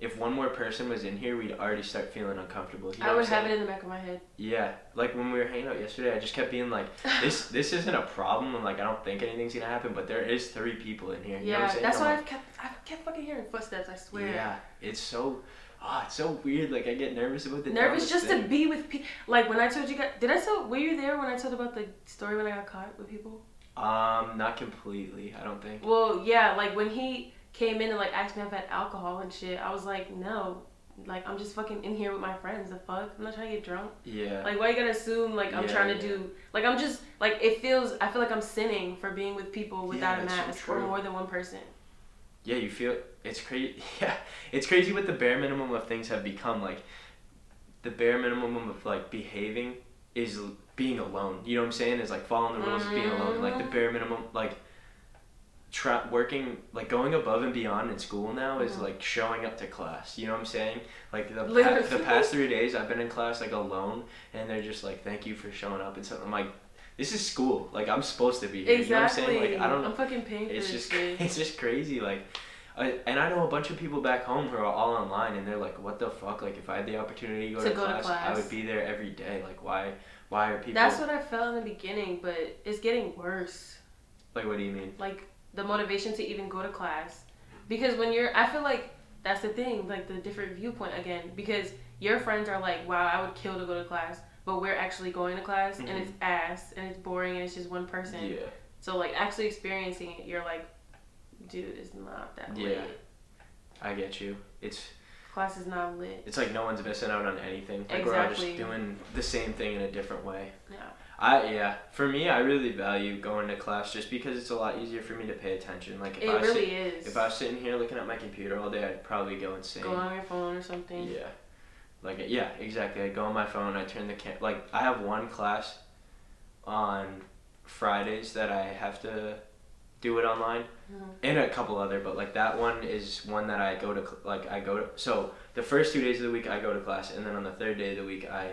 if one more person was in here, we'd already start feeling uncomfortable. You know I would have it in the back of my head. Yeah, like when we were hanging out yesterday, I just kept being like, this, this isn't a problem, and like I don't think anything's gonna happen, but there is three people in here. You know what I'm yeah, that's I'm why like, I've kept I kept fucking hearing footsteps. I swear. Yeah, it's so, oh, it's so weird. Like I get nervous about the Nervous just to be with people. Like when I told you guys, did I tell? Were you there when I told about the story when I got caught with people? Um, not completely. I don't think. Well, yeah, like when he came in and like asked me if I had alcohol and shit, I was like, no. like I'm just fucking in here with my friends. The fuck, I'm not trying to get drunk. Yeah. Like, why you gonna assume like I'm Yeah, trying to yeah. do? Like, I'm just like it feels. I feel like I'm sinning for being with people without Yeah, a so mask or more than one person. yeah, you feel it's crazy. Yeah, it's crazy what the bare minimum of things have become. Like, the bare minimum of like behaving is being alone. You know what I'm saying? Is like following the rules of being alone. Like the bare minimum, like. Try, working like going above and beyond in school now is Mhm. like showing up to class. You know what I'm saying? Like the pa- the past three days I've been in class like alone, and they're just like, "Thank you for showing up." And so I'm like, "This is school. Like I'm supposed to be here." Exactly. You know what I'm saying? Like I don't I'm fucking paying for it's just shit. it's just crazy like I, and I know a bunch of people back home who are all online and they're like what the fuck like if I had the opportunity to go, To to, go to class, I would be there every day like why why are people That's what I felt in the beginning, but it's getting worse. like what do you mean Like the motivation to even go to class, because when you're, I feel like that's the thing, like the different viewpoint again. Because your friends are like, wow, I would kill to go to class, but we're actually going to class and Mhm. it's ass and it's boring and it's just one person. yeah So like actually experiencing it, you're like, dude, it's not that Yeah. lit. I get you it's Class is not lit. it's like no one's missing out on anything like we're all just doing the same thing in a different way Yeah. I yeah for me I really value going to class just because it's a lot easier for me to pay attention like if It I really sit, is. if I was sitting here looking at my computer all day I'd probably go insane Go on your phone or something. Yeah. Like yeah, exactly. I go on my phone. I turn the cam. Like I have one class on Fridays that I have to do it online, And a couple other. But like that one is one that I go to. Like I go to. So the first two days of the week I go to class, and then on the third day of the week I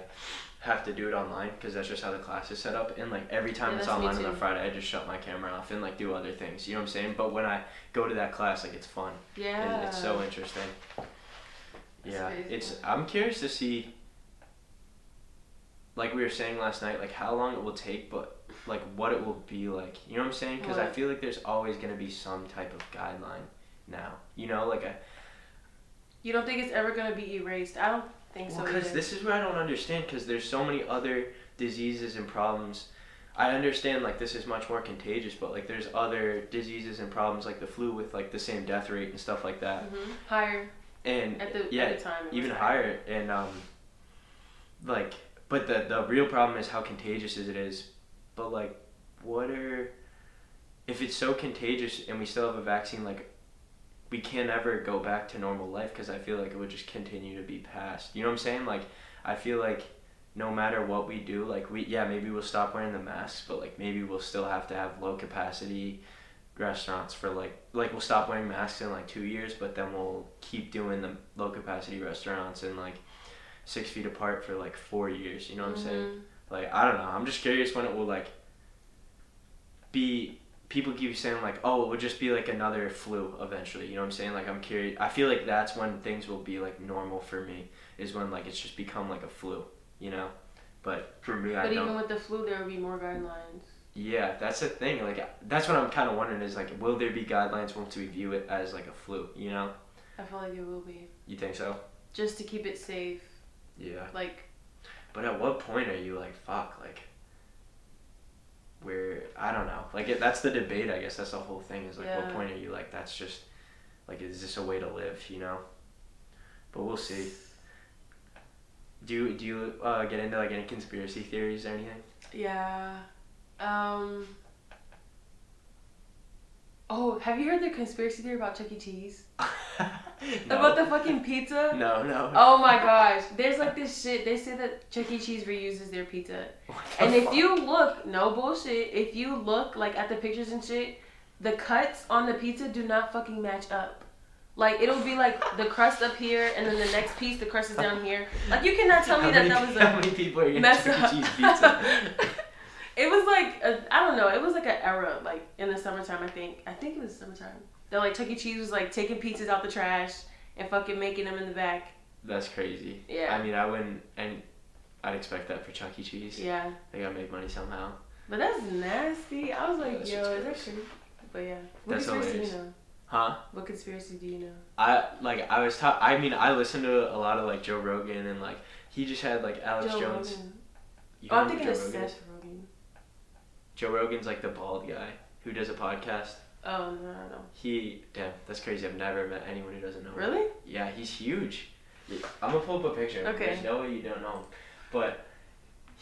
have to do it online because that's just how the class is set up. And like every time Yeah, it's online on a Friday, I just shut my camera off and like do other things. You know what I'm saying? But when I go to that class, like it's fun. It- Yeah. It's so interesting. That's Yeah, crazy. it's. I'm curious to see. Like we were saying last night, like how long it will take, but like what it will be like. You know what I'm saying? Because I feel like there's always gonna be some type of guideline now. You know, like I. You don't think it's ever gonna be erased? I don't think so. Because this is where I don't understand. Because there's so many other diseases and problems. I understand like this is much more contagious, but like there's other diseases and problems like the flu with like the same death rate and stuff like that. Mhm. higher And at the yeah, at the time. even higher and um like but the the real problem is how contagious it is but like what are if it's so contagious and we still have a vaccine like we can't ever go back to normal life because i feel like it would just continue to be passed you know what i'm saying? Like i feel like no matter what we do like we yeah maybe we'll stop wearing the masks but like maybe we'll still have to have low capacity restaurants for like like we'll stop wearing masks in like two years but then we'll keep doing the low capacity restaurants and like six feet apart for like four years. You know what i'm saying? Mhm. Like i don't know i'm just curious when it will like be people keep saying like oh it would just be like another flu eventually you know what i'm saying like i'm curious i feel like that's when things will be like normal for me is when like it's just become like a flu you know but for me i But don't even with the flu, there will be more guidelines. yeah, that's the thing. Like, that's what I'm kind of wondering is like, will there be guidelines once we view it as like a flu? You know? I feel like there will be You think so? just to keep it safe. Yeah. Like But at what point are you like, fuck, like, where I don't know. Like, it, that's the debate. I guess that's the whole thing. Is like, what point are you like, that's just, like, is this a way to live? You know? But we'll see. Do you do you uh, get into like any conspiracy theories or anything? yeah. Um. Oh, have you heard the conspiracy theory about Chuck E. Cheese? no. About the fucking pizza? No, no. Oh my gosh. There's like this shit. They say that Chuck E. Cheese reuses their pizza. The And if you look, no bullshit, if you look like at the pictures and shit, the cuts on the pizza do not fucking match up. Like it'll be like the crust up here and then the next piece the crust is down here. Like you cannot tell me how that many, that was how a many people are Chuck E. up. Cheese pizza? it was like I I don't know. It was like an era like in the summertime. I think I think it was summertime. That like Chuck E. Cheese was like taking pizzas out the trash and fucking making them in the back. That's crazy. Yeah. I mean, I wouldn't, and I'd expect that for Chuck E. Cheese. Yeah, They gotta make money somehow. but that's nasty. I was like, that yo, is that true? But yeah, what That's conspiracy hilarious. do you know? Huh? What conspiracy do you know? I like I was ta- I mean, I listened to a lot of like Joe Rogan and like he just had like Alex Joe Jones. Rogan. You Oh, I'm thinking of? Seth. Joe Rogan's like the bald guy who does a podcast. Oh no, no, no. He damn, that's crazy. I've never met anyone who doesn't know. him. Really? Yeah, he's huge. I'm gonna pull up a picture. Okay. There's no way you don't know. him. But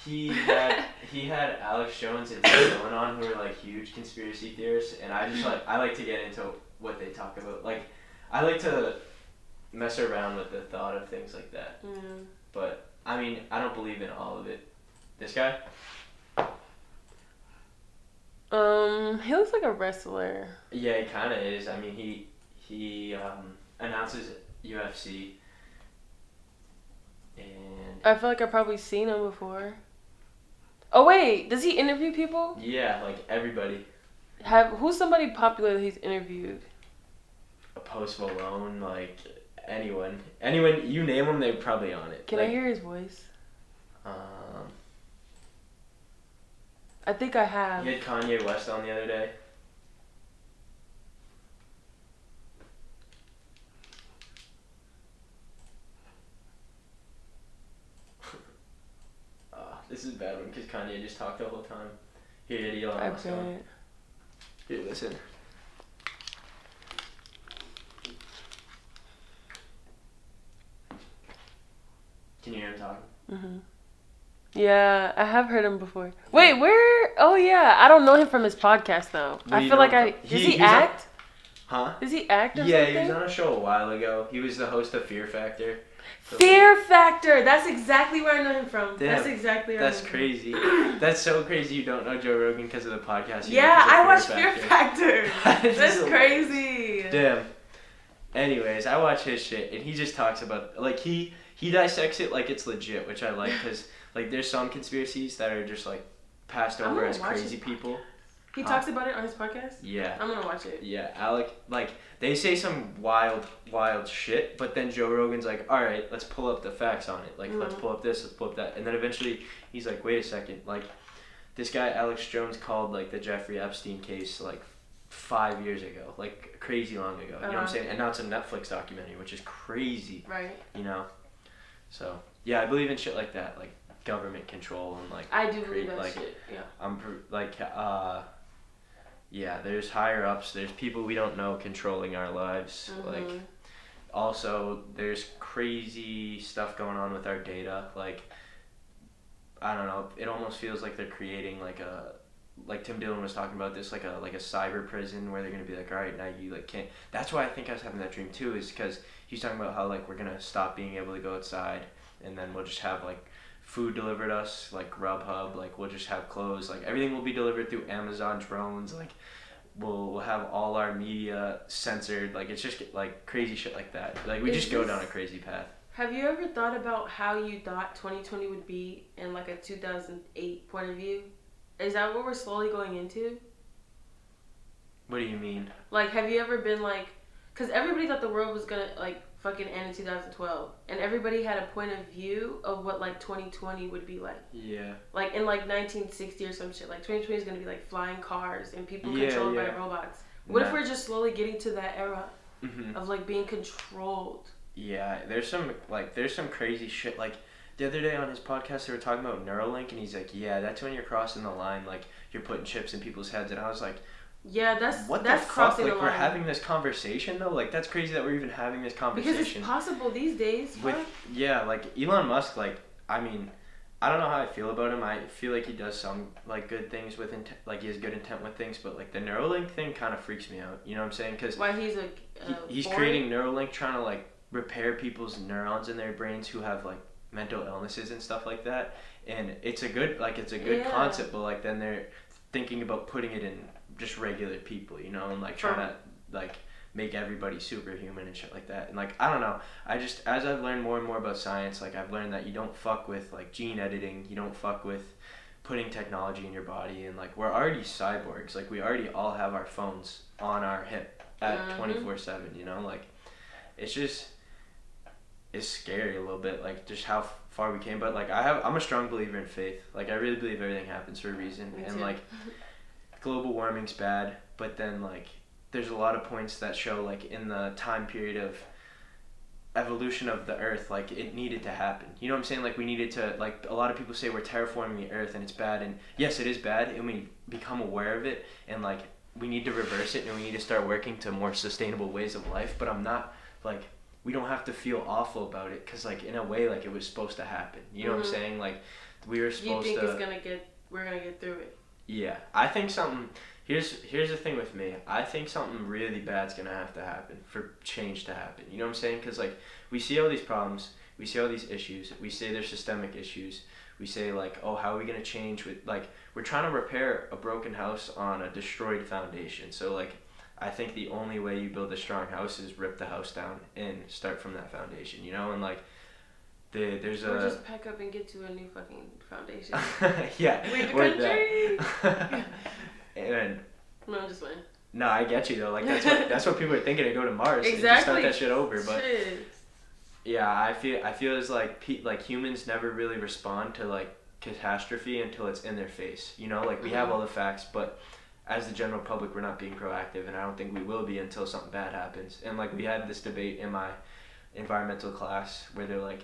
he had he had Alex Jones and Dillon on who are like huge conspiracy theorists, and I just like I like to get into what they talk about. Like I like to mess around with the thought of things like that. Mm. But I mean, I don't believe in all of it. This guy? Um, he looks like a wrestler. Yeah, he kind of is. I mean, he he um, announces UFC, and I feel like I've probably seen him before. Oh wait, does he interview people? yeah, like everybody. Have who's somebody popular that he's interviewed? A Post Malone, like anyone, anyone you name them, they're probably on it. Can like, I hear his voice? Um, I think I have. he had Kanye West on the other day. Ah, this is a bad one because Kanye just talked the whole time. Here, did Elon I Musk on. bet. Here, listen. Can you hear him talking? hmm Yeah, I have heard him before. Wait, where? Oh yeah, I don't know him from his podcast though. I feel like I does He- he, he's on- act? Huh? Does he act or Yeah, he was on a show a while ago. He was the host of Fear Factor. So- Fear Factor. That's exactly where I know him from. Damn, That's exactly where That's I know crazy. That's so crazy. You don't know Joe Rogan because of the podcast. yeah, I watch Fear Factor. That's crazy. Damn. Anyways, I watch his shit, and he just talks about like he he dissects it like it's legit, which I like because like there's some conspiracies that are just like passed over as crazy people. He Huh? talks about it on his podcast. Yeah. I'm gonna watch it. Yeah, Alec, like they say some wild, wild shit, but then Joe Rogan's like, all right, let's pull up the facts on it. Like, let's Mhm. pull up this, let's pull up that, and then eventually he's like, wait a second, like this guy Alex Jones called like the Jeffrey Epstein case like five years ago, like crazy long ago. You know what I'm Uh-huh. saying? And now it's a Netflix documentary, which is crazy. Right. You know. So yeah, I believe in shit like that, like government control and like I do believe Create, that like- shit. Yeah. I'm like uh yeah, there's higher ups, there's people we don't know controlling our lives. Like Mhm. also there's crazy stuff going on with our data. Like I don't know, it almost feels like they're creating like a like Tim Dillon was talking about this like a like a cyber prison where they're gonna be like, all right, now you like can't. That's why I think I was having that dream too, is because he's talking about how like we're gonna stop being able to go outside, and then we'll just have like food delivered us like Grubhub, like we'll just have clothes, like everything will be delivered through Amazon drones, like we'll we'll have all our media censored, like it's just like crazy shit like that. Like we Is just go this- down a crazy path. Have you ever thought about how you thought 2020 would be in like a 2008 point of view? Is that what we're slowly going into? What do you mean? Like, have you ever been like, because everybody thought the world was gonna like fucking end in 2012, and everybody had a point of view of what like 2020 would be like. Yeah. Like in like 1960 or some shit. Like 2020 is gonna be like flying cars and people Yeah, controlled by yeah. robots. What if we're just slowly getting to that era hmm of like being controlled? Yeah, there's some like there's some crazy shit. Like the other day on his podcast, they were talking about Neuralink, and he's like, "Yeah, that's when you're crossing the line. Like you're putting chips in people's heads." And I was like, Yeah, that's "What that's the fuck? crossing Like we're having this conversation though. Like that's crazy that we're even having this conversation. because it's conversation." possible these days. With yeah, like Elon Musk. Like I mean, I don't know how I feel about him. I feel like he does some like good things with intent. Like he has good intent with things, but like the Neuralink thing kind of freaks me out. You know what I'm saying? Because Why he's a he, uh, he's foreign- creating Neuralink, trying to like repair people's neurons in their brains who have like mental illnesses and stuff like that. And it's a good like it's a good Yeah. concept, but like then they're thinking about putting it in just regular people, you know, and like trying to like make everybody superhuman and shit like that. And like I don't know, I just as I've learned more and more about science, like I've learned that you don't fuck with like gene editing, you don't fuck with putting technology in your body and like we're already cyborgs. Like we already all have our phones on our hip at Mhm. 24/7, you know? Like it's just it's scary a little bit like just how far we came but like I have I'm a strong believer in faith. Like I really believe everything happens for a reason Me and too. like global warming's bad, but then like there's a lot of points that show like in the time period of evolution of the earth like it needed to happen you know what i'm saying like we needed to like a lot of people say we're terraforming the earth and it's bad and yes it is bad and we become aware of it and like we need to reverse it and we need to start working to more sustainable ways of life but i'm not like we don't have to feel awful about it because like in a way like it was supposed to happen. You know what I'm Mhm. saying? Like we were You think to. it's gonna get? We're gonna get through it. Yeah, I think something. Here's here's the thing with me. I think something really bad's gonna have to happen for change to happen. You know what I'm saying? Because like we see all these problems, we see all these issues. We say they're systemic issues. We say like, oh, how are we gonna change with like we're trying to repair a broken house on a destroyed foundation. So like, I think the only way you build a strong house is rip the house down and start from that foundation. You know, and like, the there's Or a just pack up and get to a new fucking foundation. yeah. Leave the country. and no, I'm just playing. no, I get you though. Like that's what that's what people are thinking to go to Mars. and Just Exactly. start that shit over. But Shit. yeah, I feel I feel as like pe- like humans never really respond to like catastrophe until it's in their face. You know, like we have Mhm. all the facts, but as the general public, we're not being proactive, and I don't think we will be until something bad happens. And like we had this debate in my environmental class where they're like,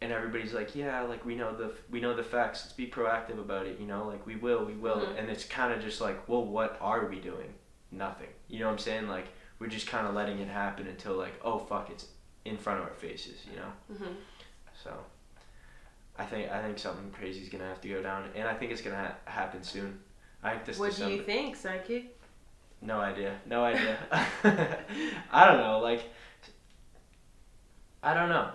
and everybody's like, yeah, like we know the we know the facts. Let's be proactive about it. You know, like we will, we will. Mhm. And it's kind of just like, well, what are we doing? Nothing. You know what I'm saying? Like we're just kind of letting it happen until like, oh fuck, it's in front of our faces. You know. hmm So, I think I think something crazy is gonna have to go down, and I think it's gonna ha- happen soon. I think this What December. do you think, psychic? No idea. No idea. I don't know. Like, I don't know.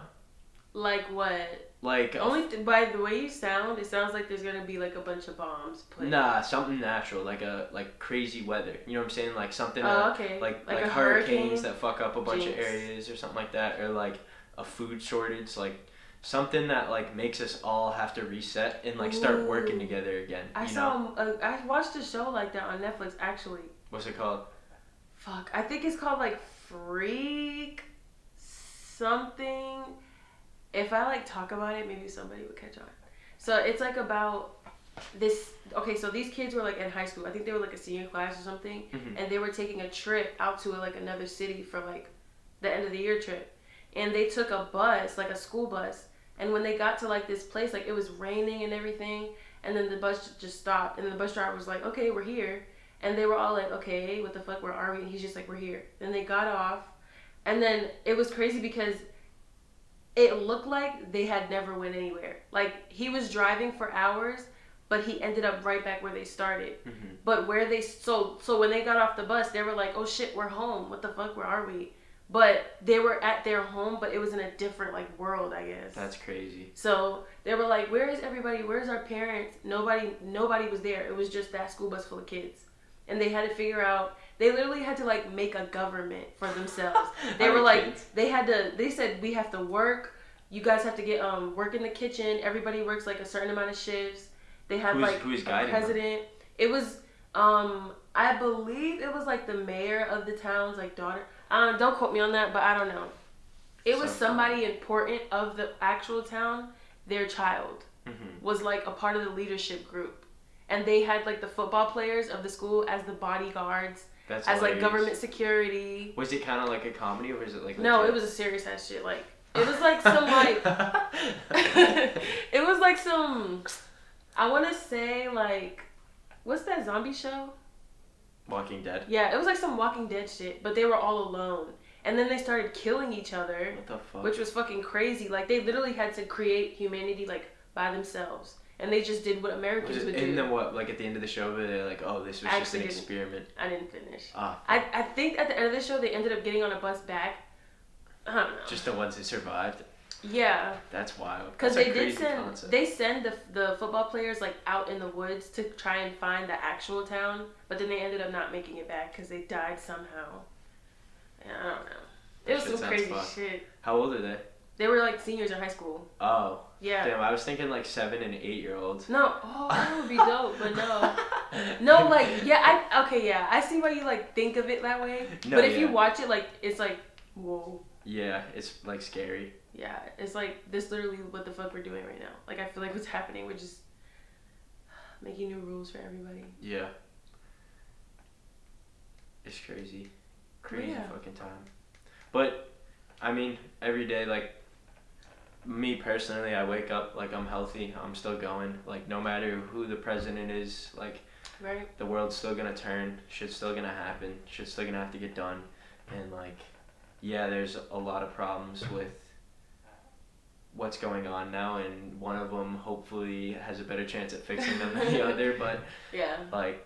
Like what? Like, Only th- by the way you sound, it sounds like there's gonna be like a bunch of bombs put. nah, something natural, like a like crazy weather. You know what I'm saying? Like something. Oh, uh, okay. Like Like like, hurricanes hurricane? that fuck up a bunch Jinx. of areas or something like that, or like a food shortage, like something that like makes us all have to reset and like start working together again. I saw. know? A, I watched a show like that on Netflix. Actually, What's it called? fuck. I think it's called like Freak something. If I like talk about it, maybe somebody would catch on. So it's like about this. Okay, so these kids were like in high school. I think they were like a senior class or something, Mhm. and they were taking a trip out to like another city for like the end of the year trip, and they took a bus, like a school bus. And when they got to like this place, like it was raining and everything, and then the bus just stopped, and the bus driver was like, "Okay, we're here," and they were all like, "Okay, what the fuck, where are we?" And he's just like, "We're here." Then they got off, and then it was crazy because it looked like they had never went anywhere. Like he was driving for hours, but he ended up right back where they started. Mhm. But where they so so when they got off the bus, they were like, "Oh shit, we're home. What the fuck? Where are we?" But they were at their home, but it was in a different like world, I guess. That's crazy. So they were like, "Where is everybody? Where's our parents?" Nobody, nobody was there. It was just that school bus full of kids, and they had to figure out. They literally had to like make a government for themselves. They were like, kids. they had to. They said we have to work. You guys have to get um work in the kitchen. Everybody works like a certain amount of shifts. They have Who's- like who's a president. It was um I believe it was like the mayor of the town's like daughter. Um, don't quote me on that, but I don't know. It was somebody important of the actual town. Their child hmm was like a part of the leadership group, and they had like the football players of the school as the bodyguards, That's as like government security. Was it kind of like a comedy or was it like? No, it was a serious ass shit. Like it was like some like it was like some. I want to say like, what's that zombie show? Walking Dead. Yeah, it was like some Walking Dead shit, but they were all alone. And then they started killing each other, What the fuck? which was fucking crazy. Like they literally had to create humanity like by themselves, and they just did what Americans was would it do. in the what? Like at the end of the show, they're like, "Oh, this was I just an experiment." I didn't finish. Ah, I I think at the end of the show they ended up getting on a bus back. I don't know. just the ones that survived. yeah, That's wild. because they did send concept. they send the the football players like out in the woods to try and find the actual town, but then they ended up not making it back because they died somehow. Yeah, I don't know. It That was some crazy fucked. shit. How old are they? They were like seniors in high school. Oh, Yeah. damn! I was thinking like seven and eight year olds. No, oh, that would be dope, but no. No, like, yeah, I, okay, yeah, I see why you, like, think of it that way. No, but if you watch it, like, it's like, whoa. Yeah, it's like scary. Yeah, it's like, this literally what the fuck we're doing right now. Like, I feel like what's happening, we're just making new rules for everybody. Yeah. It's crazy. Crazy Yeah. fucking time. But I mean, every day like me personally, I wake up like I'm healthy. I'm still going. Like no matter who the president is, like Right? the world's still gonna turn. Shit's still gonna happen. Shit's still gonna have to get done. And like yeah, there's a lot of problems with what's going on now, and one of them hopefully has a better chance at fixing them than the other. But Yeah. like,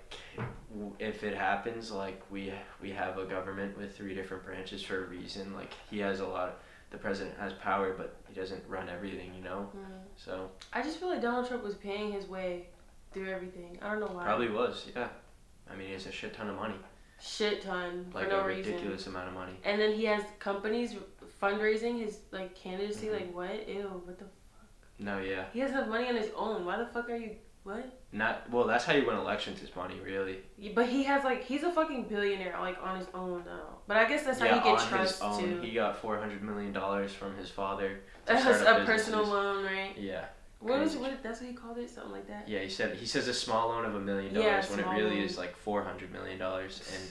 w- if it happens, like we we have a government with three different branches for a reason. Like he has a lot. The president has power, but he doesn't run everything. You know. Mm. So I just feel like Donald Trump was paying his way through everything. I don't know why. probably was. Yeah. I mean, he has a shit ton of money, shit ton like for no a reason. ridiculous amount of money. And then he has companies fundraising his like candidacy. Mhm. Like what? Ew. What the? Fuck? No, yeah. He has enough money on his own. Why the fuck are you? What? Not well. That's how you win elections. Is money really? But he has like he's a fucking billionaire like on his own though. But I guess that's yeah, how you get on trust his own. too. He got four hundred million dollars from his father. That's a up personal loan, right? Yeah, What was what? That's what he called it, something like that. yeah. He said he says a small loan of a million dollars when it really loan. is like four hundred million dollars. And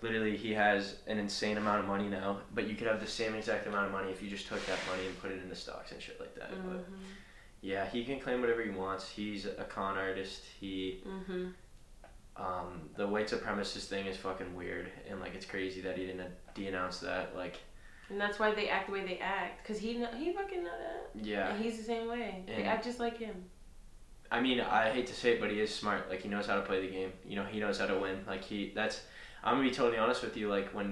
literally, he has an insane amount of money now. But you could have the same exact amount of money if you just took that money and put it into stocks and shit like that. But Mhm. Yeah, he can claim whatever he wants. He's a con artist. He Mhm. um the white supremacist thing is fucking weird and like it's crazy that he didn't de-announce that like And that's why they act the way they act, cause he he fucking know that. yeah And he's the same way. They act just like him. I mean, I hate to say it, but he is smart. Like he knows how to play the game. You know, he knows how to win. Like he, that's. I'm gonna be totally honest with you. Like when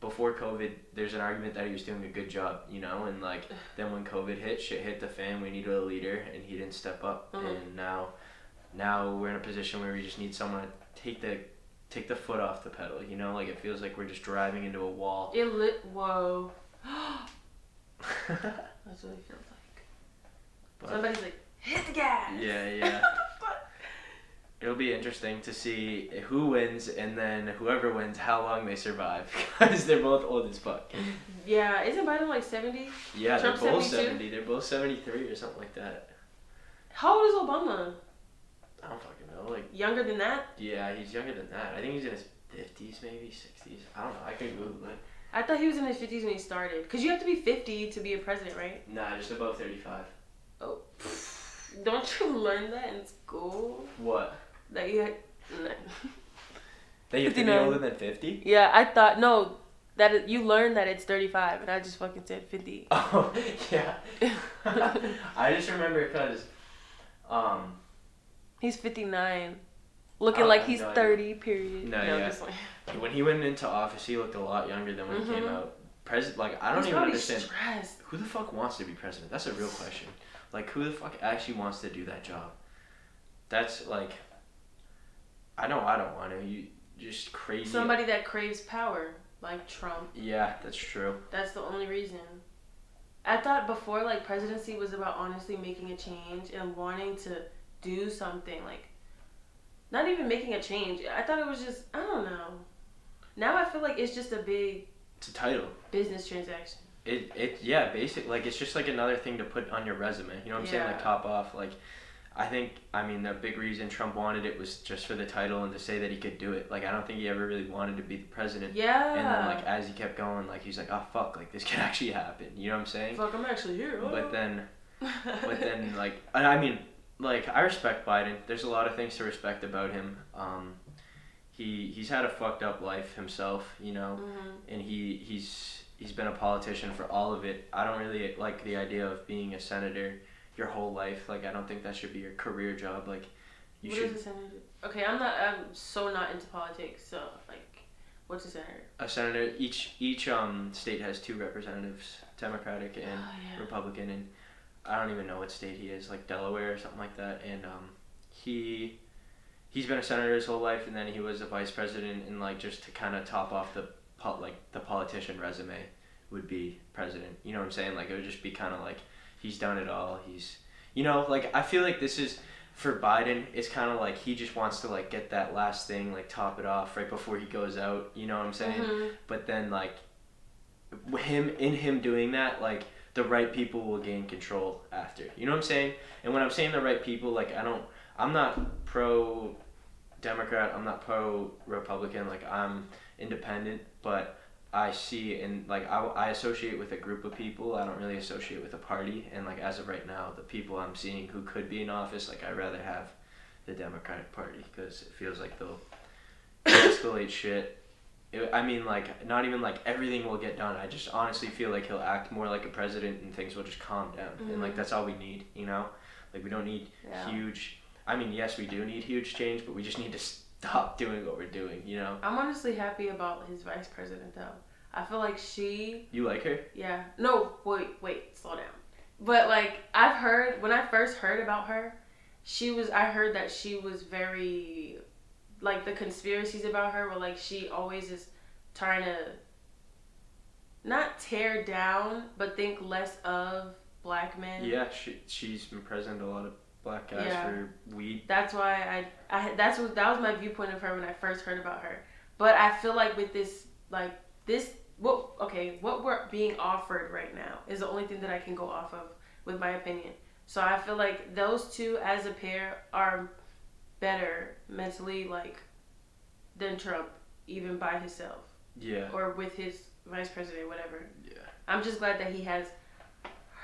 before COVID, there's an argument that he was doing a good job. You know, and like then when COVID hit, shit hit the fan. We needed a leader, and he didn't step up. Mhm. And now, now we're in a position where we just need someone to take the take the foot off the pedal. You know, like it feels like we're just driving into a wall. It lit. Whoa. That's what it feels like. But- Somebody's like, hit the gas. Yeah, yeah. It'll be interesting to see who wins and then whoever wins, how long they survive. Because they're both old as fuck. yeah, isn't Biden like seventy? Yeah, Trump's they're both 72? 70. They're both 73 or something like that. How old is Obama? I don't fucking know. Like, Younger than that? yeah, he's younger than that. I think he's in his 50s, maybe 60s. I don't know. I can Google it. I thought he was in his fifties when he started. Cause you have to be fifty to be a president, right? Nah, just above 35. Oh, don't you learn that in school? What? That you had. no. That you have to be older than 50? Yeah, I thought no. That it, you learn that it's thirty-five, and I just fucking said fifty. Oh, yeah. I just remember because, um, He's fifty-nine, looking Oh, like he's no thirty. Period. No, I'm yeah. just like- when he went into office, he looked a lot younger than when he came Mhm. out. President, like I don't He's even understand Stressed. who the fuck wants to be president. That's a real question. Like who the fuck actually wants to do that job? That's like, I know I don't want to. You just crazy. Somebody that craves power, like Trump. Yeah, that's true. That's the only reason. I thought before, like presidency was about honestly making a change and wanting to do something. Like, not even making a change. I thought it was just I don't know. Now I feel like it's just a big It's a title. business transaction. It it yeah, basic like it's just like another thing to put on your resume. You know what I'm saying? Like top off. Like I think I mean the big reason Trump wanted it was just for the title and to say that he could do it. Like I don't think he ever really wanted to be the president. Yeah. And then like as he kept going, like he's like, oh fuck, like this can actually happen. You know what I'm saying? fuck, I'm actually here. But then, but then like, and I mean, like I respect Biden. There's a lot of things to respect about him. Um, he he's had a fucked up life himself, you know, Mhm. and he he's he's been a politician for all of it. I don't really like the idea of being a senator your whole life. Like I don't think that should be your career job. Like you What should is a senator? Okay, I'm not. I'm so not into politics. So like, what's a senator? a senator. Each each um state has two representatives, Democratic and oh yeah. Republican, and I don't even know what state he is, like Delaware or something like that. And um, he he's been a senator his whole life, and then he was a vice president, and like just to kind of top off the po- like the politician resume would be president. You know what I'm saying? Like it would just be kind of like he's done it all. He's you know like I feel like this is. For Biden, it's kind of like he just wants to like get that last thing, like top it off right before he goes out. You know what I'm saying? Mhm. but then like him in him doing that like the right people will gain control after you know what i'm saying and when i'm saying the right people like i don't i'm not pro democrat i'm not pro republican like i'm independent but i see and like I, I associate with a group of people i don't really associate with a party and like as of right now the people i'm seeing who could be in office like i'd rather have the democratic party because it feels like they'll escalate shit it, I mean, like not even like everything will get done. I just honestly feel like he'll act more like a president, and things will just calm down. And like Mhm. that's all we need, you know. Like we don't need Yeah. huge. I mean, yes, we do need huge change, but we just need to stop doing what we're doing. You know. I'm honestly happy about his vice president though. I feel like she You like her? Yeah. No, wait, wait, slow down. But like I've heard when I first heard about her, she was I heard that she was very like the conspiracies about her were like she always is trying to not tear down but think less of black men. Yeah, she she's been president a lot of black guys Yeah. for weed. That's why I I that's what that was my viewpoint of her when I first heard about her. But I feel like with this like this what okay what we're being offered right now is the only thing that I can go off of with my opinion. So I feel like those two as a pair are better mentally like than Trump even by himself Yeah. or with his vice president whatever. Yeah. I'm just glad that he has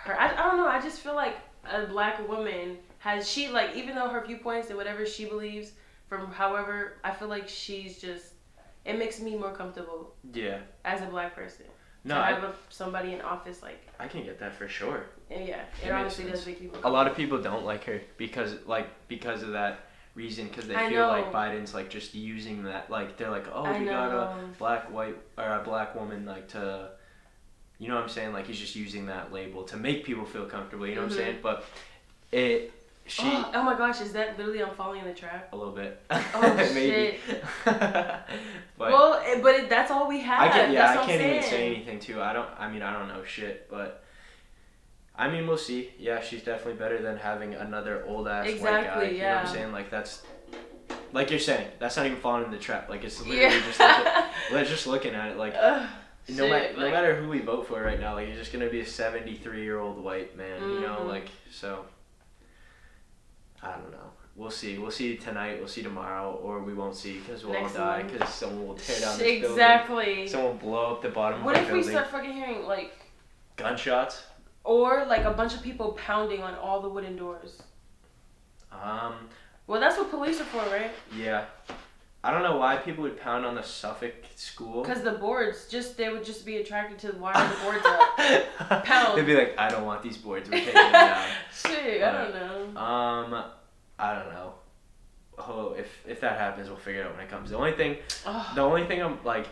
her. I, I don't know. I just feel like a black woman has she like even though her viewpoints and whatever she believes from however I feel like she's just it makes me more comfortable Yeah. as a black person No, to I, have a, somebody in office like I can get that for sure. yeah It it, honestly does make you A lot of people don't like her because like because of that reason because they I feel like. Biden's like just using that like they're like oh I we got a black white or a black woman like to you know what I'm saying like he's just using that label to make people feel comfortable you know what I'm Mhm. saying but it she oh, oh my gosh is that literally I'm falling in the trap? A little bit. Oh, maybe. but well it, but it, that's all we have I can, yeah, I can't even say anything too. I don't I mean I don't know shit but I mean we'll see. Yeah she's definitely better than having another old ass white guy Exactly, you know what I'm saying? Like that's like you're saying that's not even falling in the trap. Like it's literally yeah. just like just looking at it like Ugh, no, ma- shit, no matter who we vote for right now like you're just gonna be a 73 year old white man you know? Mhm. like so I don't know We'll see. We'll see tonight. We'll see tomorrow, or we won't see because we'll Next all die because someone will tear down this building. exactly Someone will blow up the bottom what of if the we start fucking hearing like Gunshots. Or like a bunch of people pounding on all the wooden doors. Um. Well, that's what police are for, right? Yeah. I don't know why people would pound on the Suffolk school. Because the boards, just they would just be attracted to why are the boards up. Pound. They'd be like, I don't want these boards. We're taking them down. Shit, I don't know. Um, I don't know. Oh, if if that happens, we'll figure it out when it comes. The only thing, Ugh. the only thing I'm like,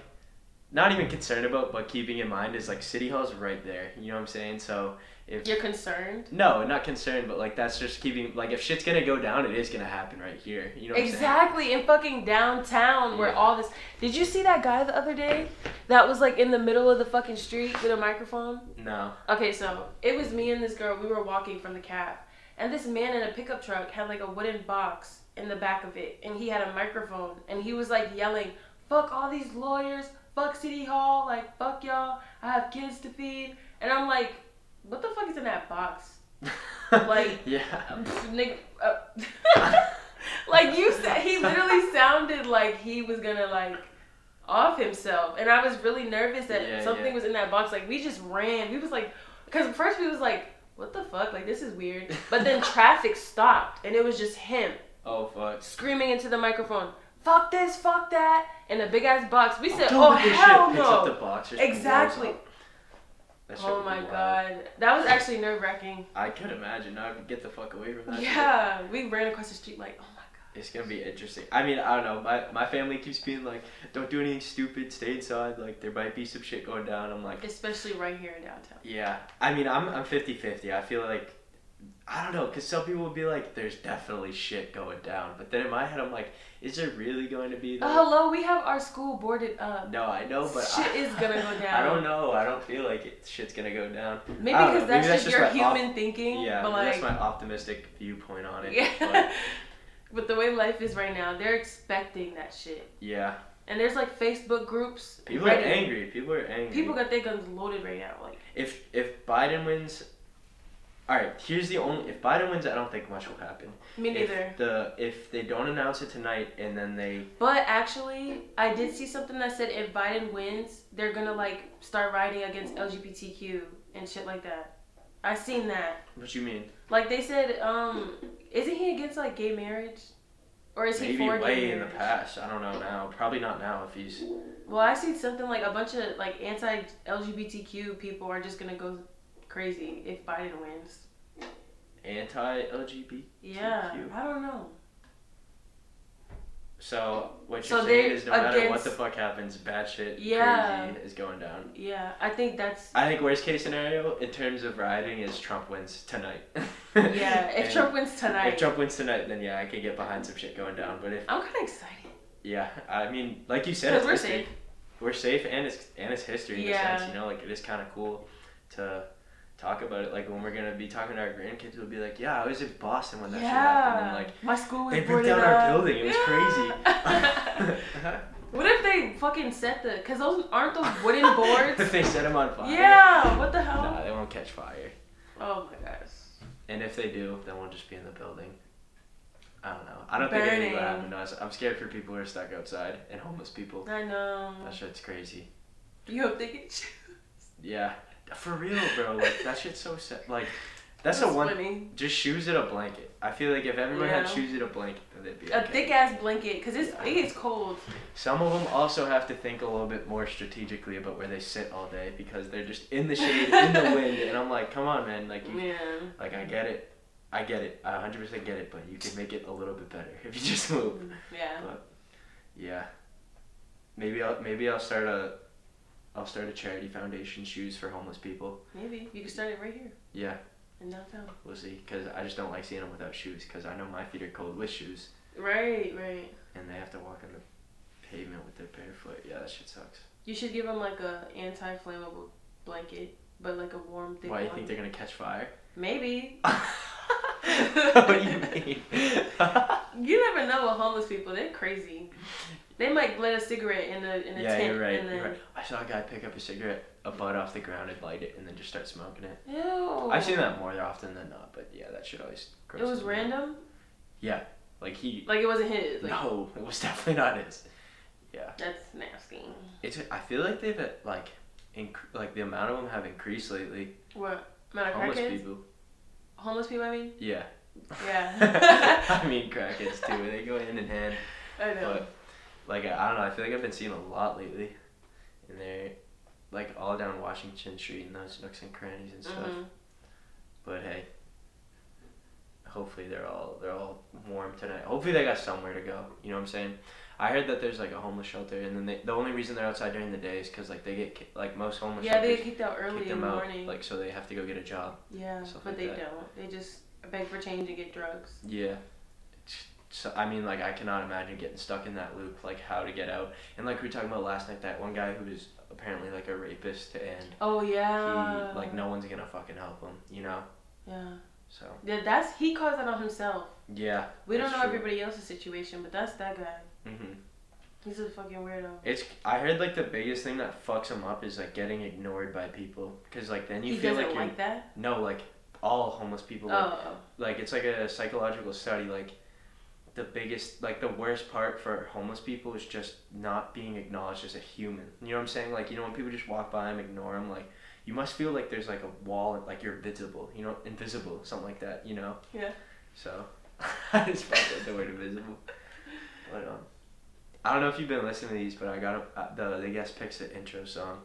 not even concerned about, but keeping in mind is like City Hall's right there. You know what I'm saying? So if You're concerned? no, not concerned, but like that's just keeping like if shit's gonna go down, it is gonna happen right here. You know what Exactly, in fucking downtown where Yeah. all this. Did you see that guy the other day that was like in the middle of the fucking street with a microphone? No. Okay, so it was me and this girl. We were walking from the cab, and this man in a pickup truck had like a wooden box in the back of it, and he had a microphone, and he was like yelling, "Fuck all these lawyers, fuck City Hall, like fuck y'all. I have kids to feed," and I'm like, "What the fuck is in that box?" Like- yeah. Nick, uh, like you said, he literally sounded like he was gonna like off himself, and I was really nervous that Yeah, something yeah. was in that box. Like we just ran. We was like, because first we was like, what the fuck? Like this is weird. But then traffic stopped, and it was just him Oh fuck. screaming into the microphone, "Fuck this, fuck that!" in a big ass box. We said, "Oh hell shit no!" Exactly. Oh my god, that was actually nerve wracking. I could imagine. I would get the fuck away from that. shit. Yeah, we ran across the street like, oh my god. It's gonna be interesting. I mean, I don't know. My my family keeps being like, "Don't do anything stupid. Stay inside. Like there might be some shit going down." I'm like, Especially right here in downtown. yeah. I mean, I'm I'm 50-50. I feel like, I don't know, cause some people would be like, "There's definitely shit going down," but then in my head, I'm like, "Is there really going to be?" Uh, hello, we have our school boarded up. no, I know, but Shit I, is gonna go down. I don't know. I don't feel like it, shit's gonna go down. Maybe because that's, Maybe just your my op- human thinking. yeah, but like, that's my optimistic viewpoint on it. yeah. But But the way life is right now, they're expecting that shit. yeah, And there's like Facebook groups. people are angry. People are angry. People got their guns loaded right now. Like, if if Biden wins, all right. Here's the only if Biden wins, I don't think much will happen. me neither. If the if they don't announce it tonight and then they But actually, I did see something that said if Biden wins, they're gonna like start writing against LGBTQ and shit like that. I seen that. what you mean? Like they said, um, isn't he against like gay marriage? Or is he maybe for gay way in the past. I don't know now. Probably not now if he's. Well, I see something like a bunch of like anti-LGBTQ people are just gonna go crazy if Biden wins. anti-LGBT. Yeah, I don't know. So what you're saying is, no matter what the fuck happens, bad shit Yeah. crazy is going down. Yeah, I think that's I think worst case scenario in terms of rioting is Trump wins tonight. yeah. If Trump wins tonight, if Trump wins tonight, then yeah, I could get behind some shit going down. But if I'm kind of excited yeah, I mean, like you said, it's we're history. safe. We're safe, and it's and it's history in Yeah. a sense. You know, like it is kind of cool to talk about it. Like when we're gonna be talking to our grandkids, we'll be like, "Yeah, I was in Boston when that shit happened," and Yeah, like my school was they boarded down our building. It was Yeah. crazy. what if they fucking set the? Cause those aren't those wooden boards. if they set them on fire. yeah. What the hell? Nah, they won't catch fire. Oh my gosh. And if they do, then we'll just be in the building. I don't know. I don't think anything will happen to us. I'm scared for people who are stuck outside and homeless people. I know. That shit's crazy. You hope they get you. Yeah, for real, bro. Like that shit's so sad. Like that's the That's one. funny. Just shoes and a blanket. I feel like if everyone had shoes and a blanket, then they'd be A okay. thick ass blanket, cause it's Yeah. it gets cold. Some of them also have to think a little bit more strategically about where they sit all day because they're just in the shade, in the wind, and I'm like, come on, man. Like you, Yeah. like I get it. I get it. I 100% get it, but you can make it a little bit better if you just move. Yeah. Yeah. Maybe I'll maybe I'll start a I'll start a charity foundation shoes for homeless people. Maybe you can start it right here Yeah, in downtown. we'll see. Cause I just don't like seeing them without shoes. Cause I know my feet are cold with shoes, Right, right. and they have to walk on the pavement with their bare foot. Yeah, that shit sucks. You should give them like a anti-flammable blanket, but like a warm, thing. Why do you think they're gonna catch fire? Maybe. what do you mean? You never know with homeless people. They're crazy. They might light a cigarette in a in a yeah, tent you're right. and then. You're right. I saw a guy pick up a cigarette, a butt off the ground, and light it, and then just start smoking it. Ew. I've seen that more often than not, but yeah, that shit always. It was me out. random. Like he. Like it wasn't his. Like no, it was definitely not his. Yeah, that's nasty. it's. I feel like they've uh, like, inc- like the amount of them have increased lately. What? Amount of Homeless crackheads? people. Homeless people. I mean. Yeah. Yeah. I mean crackheads too. They go hand in hand. I know. But like I, don't know. I feel like I've been seeing a lot lately, and they're like all down Washington Street and those nooks and crannies and stuff. Mhm. But hey, hopefully they're all they're all warm tonight. Hopefully they got somewhere to go. You know what I'm saying? I heard that there's like a homeless shelter, and then they, the only reason they're outside during the day is because like they get ki- like most homeless Yeah, they get kicked out early kick in the out, morning. like so they have to go get a job. yeah, but like they that. don't. They just beg for change and get drugs. Yeah. So I mean, like I cannot imagine getting stuck in that loop, like how to get out. And like we were talking about last night, that one guy who was apparently like a rapist, and Oh yeah. he like no one's gonna fucking help him, you know. Yeah. So Yeah, that's he caused that on himself. yeah. We don't know true. everybody else's situation, but that's that guy. Mhm. He's a fucking weirdo. It's I heard like the biggest thing that fucks him up is like getting ignored by people, cause like then you he feel like like, you're that. no like all homeless people like, Oh. like it's like a psychological study like the biggest like the worst part for homeless people is just not being acknowledged as a human. You know what i'm saying? Like you know when people just walk by and ignore them like you must feel like there's like a wall like you're visible you know invisible something like that you know? Yeah. so i just up the word invisible. But um i don't know if you've been listening to these but i got a, uh, the the guest picks the intro song.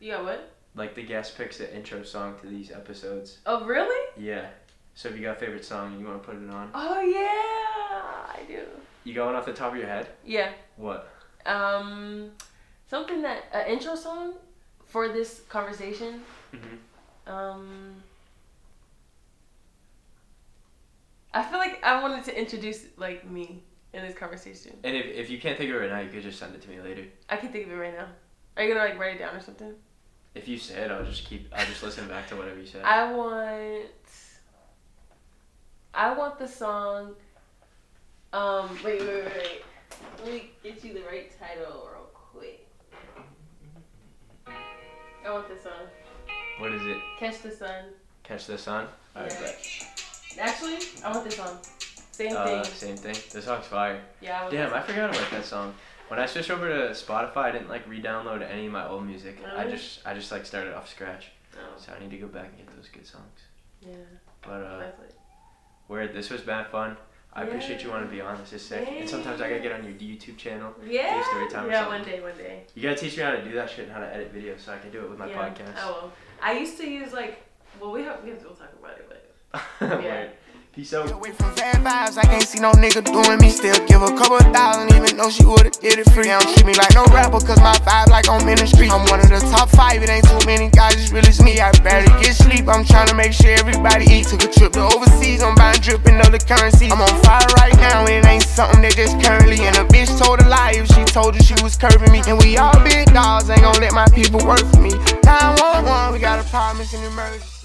You got what? like the guest picks the intro song to these episodes. Oh really? yeah. So if you got a favorite song and you want to put it on. Oh yeah, I do. You going off the top of your head? Yeah. What? Um, something that an intro song for this conversation. Mhm. Um, I feel like I wanted to introduce like me in this conversation. And if, if you can't think of it right now, you could just send it to me later. I can think of it right now. Are you gonna like write it down or something? If you say it, I'll just keep. I'll just listen back to whatever you said. I want. I want the song. Um. Wait. Wait. Wait. Wait. Let me get you the right title real quick. I want this song. What is it? Catch the sun. Catch the sun. Yeah. Actually, I want this song. Same Uh, thing. same thing. This song's fire. Yeah. I Damn, I forgot about that song. When I switched over to Spotify, I didn't like re-download any of my old music. I just I just like started off scratch. Oh, So I need to go back and get those good songs. yeah. But uh, where this was bad fun. I appreciate you wanting to be on. This is sick. And sometimes I gotta get on your YouTube channel. Yeah. Do story time or yeah, one day, one day. You gotta teach me how to do that shit and how to edit videos so I can do it with my yeah. podcast. Oh, I will. I used to use like, well, we have we have to we'll talk about it, but yeah. Peace out. Away from bad vibes, I can't see no nigga doing me. Still give a couple thousand, even though she would've did it free. They don't treat me like no rapper, cause my vibe like I'm in on ministry. I'm one of the top five, it ain't too many guys, it's really me. I barely get sleep, I'm trying to make sure everybody eat. Took a trip to overseas, I'm buying dripping other currency. I'm on fire right now, and it ain't something that just currently. And a bitch told a lie if she told you she was curving me. And we all big dogs, ain't gon' let my people work for me. 911, we got a promise it's an emergency.